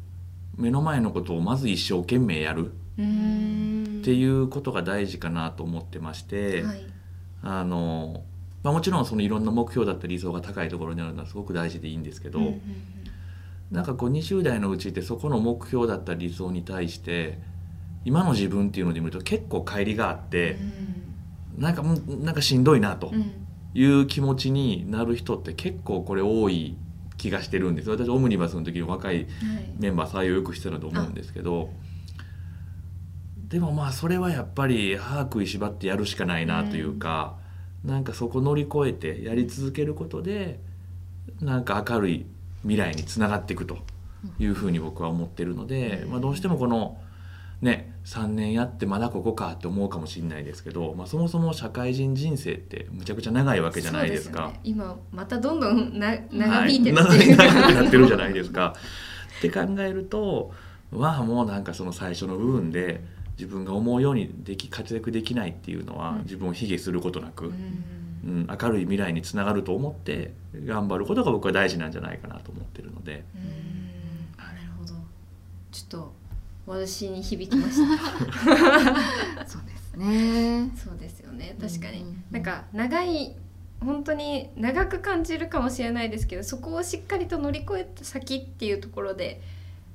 目の前のことをまず一生懸命やるうん。っていうことが大事かなと思ってまして、はい。あのまあ、もちろんそのいろんな目標だったり理想が高いところにあるのはすごく大事でいいんですけど、うんうんうん。なんかこう20代のうちってそこの目標だったり理想に対して今の自分っていうので見ると結構乖離があって、なんかうんなんかしんどいなとうんうんいう気持ちになる人って結構これ多い気がしてるんです。私オムニバスの時に若いはいメンバー採用よくしてたと思うんですけど。でもまあそれはやっぱり歯食いしばってやるしかないなというか、なんかそこ乗り越えてやり続けることでなんか明るい未来につながっていくというふうに僕は思ってるので、まあ、どうしてもこのね3年やってまだここかって思うかもしれないですけど、まあ、そもそも社会人人生ってむちゃくちゃ長いわけじゃないですか。そうよね。今またどんどんな長引いてる。はい、長くなってるじゃないですか。って考えるとまあもうなんかその最初の部分で自分が思うようにでき活躍できないっていうのはうん。自分を卑下することなく、ううんん。明るい未来につながると思って頑張ることが僕は大事なんじゃないかなと思ってるので。うん。なるほど。ちょっと私に響きました。*laughs* そうですね。そうですよね。確かに、うんうん。うんなんか長い本当に長く感じるかもしれないですけどそこをしっかりと乗り越えた先っていうところで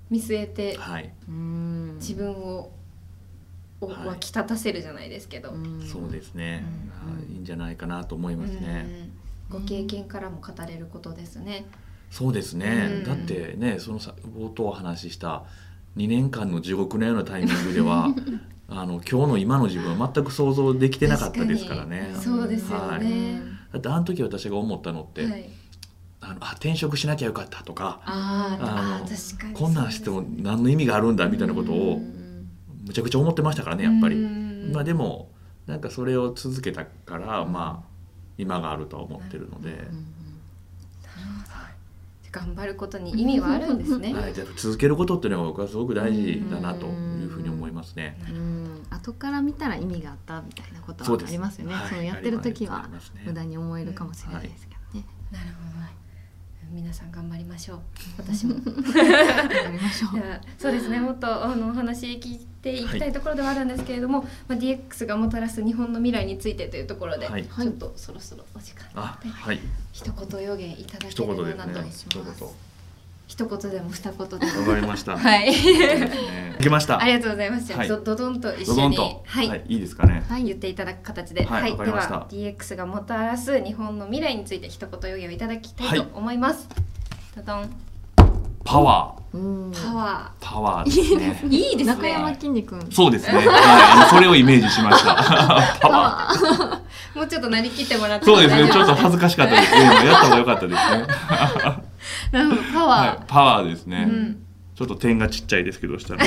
見据えてはい、うん。自分ををはい。湧き立たせるじゃないですけど、ん。そうですね、うんはいいいんじゃないかなと思いますね。うんご経験からも語れることですね。そうですね、うん。だってねそのさ冒頭お話しした2年間の地獄のようなタイミングでは *laughs* あの今日の今の自分は全く想像できてなかったですからね。そうですよはい。ね。だってあの時私が思ったのって、はい、あのあ転職しなきゃよかったとかあーあのあー確かに。こんなんしても何の意味があるんだみたいなことをむちゃくちゃ思ってましたからねやっぱり。まあでもなんかそれを続けたから、まあ今があるとは思ってるので、頑張ることに意味はあるんですね。はい、じゃあ続けることっていうのは僕はすごく大事だなというふうに思いますね。うん後から見たら意味があったみたいなことはありますよね。はいそのやってる時は無駄に思えるかもしれないですけどね。なるほど。皆さん頑張りましょう。*laughs* 私も。頑張りましょう *laughs* そうですね。もっとあのお話聞いていきたいところではあるんですけれども、まあ DX がもたらす日本の未来についてというところで、はいちょっとそろそろお時間で、はい、一言予言いただけ一ればなと。。一言。一言でも二言でも。わかりました。はい。ね *laughs* いけました。ありがとうございます。はいどどどんと一緒に、はい、はい、いいですかね。はい言っていただく形で、はいでりましたは DX がもたらす日本の未来について一言予言をいただきたいと思います。ドドン。パワー。パワパワーですね。ー *laughs* いいです中山ねきんに君。そうですね、はい、あのそれをイメージしました。*laughs* パワー。もうちょっとなりきってもらってそうですね。ちょっと恥ずかしかったです。ねやった方が良かったですね。*laughs* なるほどパワー、はい、パワーですね、うん。ちょっと点がちっちゃいですけどしたら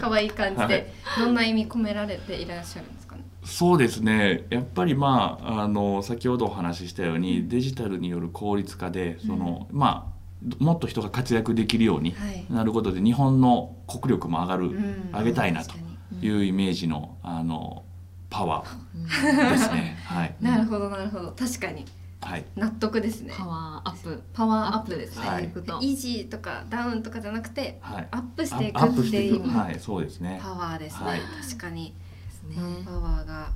可愛い感じで、はい。どんな意味込められていらっしゃるんですかね？そうですね。やっぱりまああの先ほどお話ししたようにデジタルによる効率化でその、まあもっと人が活躍できるようにはい。なることで日本の国力も上がる、うん。上げたいなというイメージのあのパワうんー。ですね。*laughs* はい、なるほどなるほど。確かに。はい、納得ですね。パワーアップ。パワーアップ。ですね、はい。してい。くとイージーとかダウンとかじゃなくてはい。アップしていくアップっていう。していく。はい、そうですね。パワーですね、はい。確かに、ですね。パワーが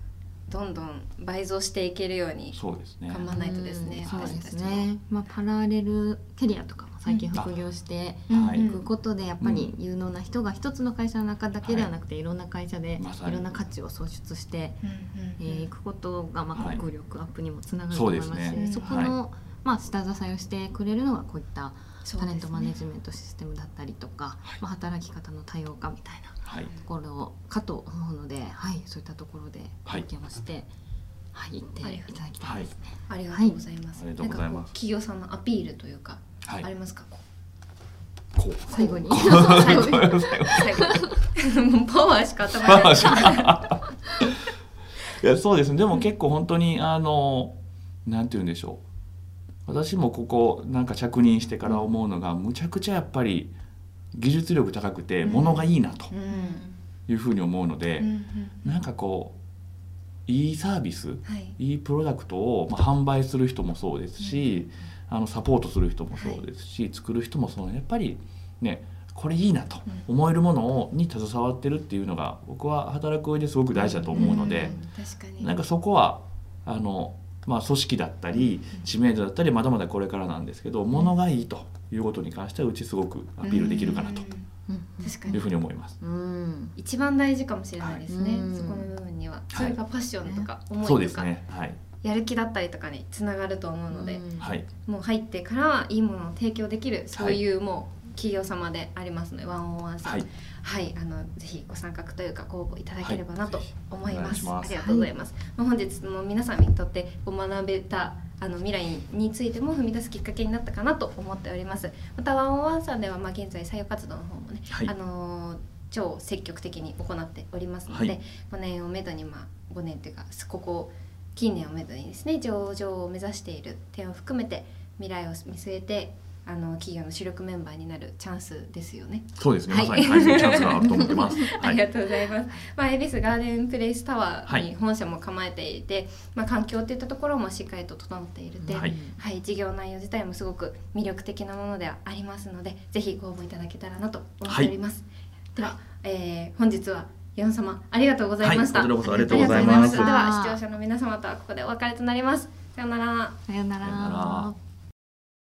どんどん倍増していけるようにそうですね。頑張らないとですね、うんそうですね、まあ、パラレルキャリアとかも最近副業してはい。いくことでやっぱり有能な人が一つの会社の中だけではなくてい。ろんな会社でいろんな価値を創出していくことがまあはい。国力アップにもつながると思います。し、そこの、まあ、下支えをしてくれるのがこういったタレントマネジメントシステムだったりとか、まあ、働き方の多様化みたいなはい。ところかと思うので、はい、そういったところではい。体験をして、はい、行っていただきたいですね。ありがとうございます、はい。ありがとうございます。なんか企業さんのアピールというか、はい。ありますか？ここう。最後に。最後に。最後う最後に。もうパワーしか頭にない。*laughs* いやそうですね。でも結構本当にあのなんて言うんでしょう。私もここなんか着任してから思うのがむちゃくちゃやっぱり技術力高くてうん。物がいいなとうん。いうふうに思うのでうんうん。なんかこういいサービスはい。いいプロダクトを、まあ、販売する人もそうですし、あのサポートする人もそうですし、作る人もそう。やっぱりねこれいいなと思えるものをに携わってるっていうのが僕は働く上ですごく大事だと思うので、うん。確かに。なんかそこはあの、まあ、組織だったり知名度だったりまだまだこれからなんですけど物がいいということに関してはうちすごくアピールできるかなと確かに。いうふうに思います。うん。一番大事かもしれないですね、はい。そこの部分には、いそれがパッションとか思そういとか、ですね。はい。やる気だったりとかにつながると思うので、うん。はい。もう入ってからいいものを提供できるそういうもう企業様でありますので、ワンオンワンさんはい。はい、あのぜひご参画というかご応募いただければなとはい思います。お願いしますありがとうございます。まあ本日も皆さんにとってこう学べたあの未来についても踏み出すきっかけになったかなと思っております。またワンオンワンさんではまあ現在採用活動の方もね、はいあのー超積極的に行っておりますので、はい5年をめどにまあ5年というかここ近年をめどにですね上場を目指している点を含めて未来を見据えてあの企業の主力メンバーになるチャンスですよね。そうですね。はいまさにはい、そういうチャンスがあると思ってます。*laughs* はい。ありがとうございます。まあ、恵比寿ガーデンプレイスタワーはいに本社も構えていて、まあ、環境っていったところもしっかりと整っているで、ははいい、事業内容自体もすごく魅力的なものではありますので、ぜひご応募いただけたらなと思っております。では、えー本日はヨン様ありがとうございました。はいこちらこそありがとうございますでは視聴者の皆様とはここでお別れとなります。さようなら。さよなさよならら。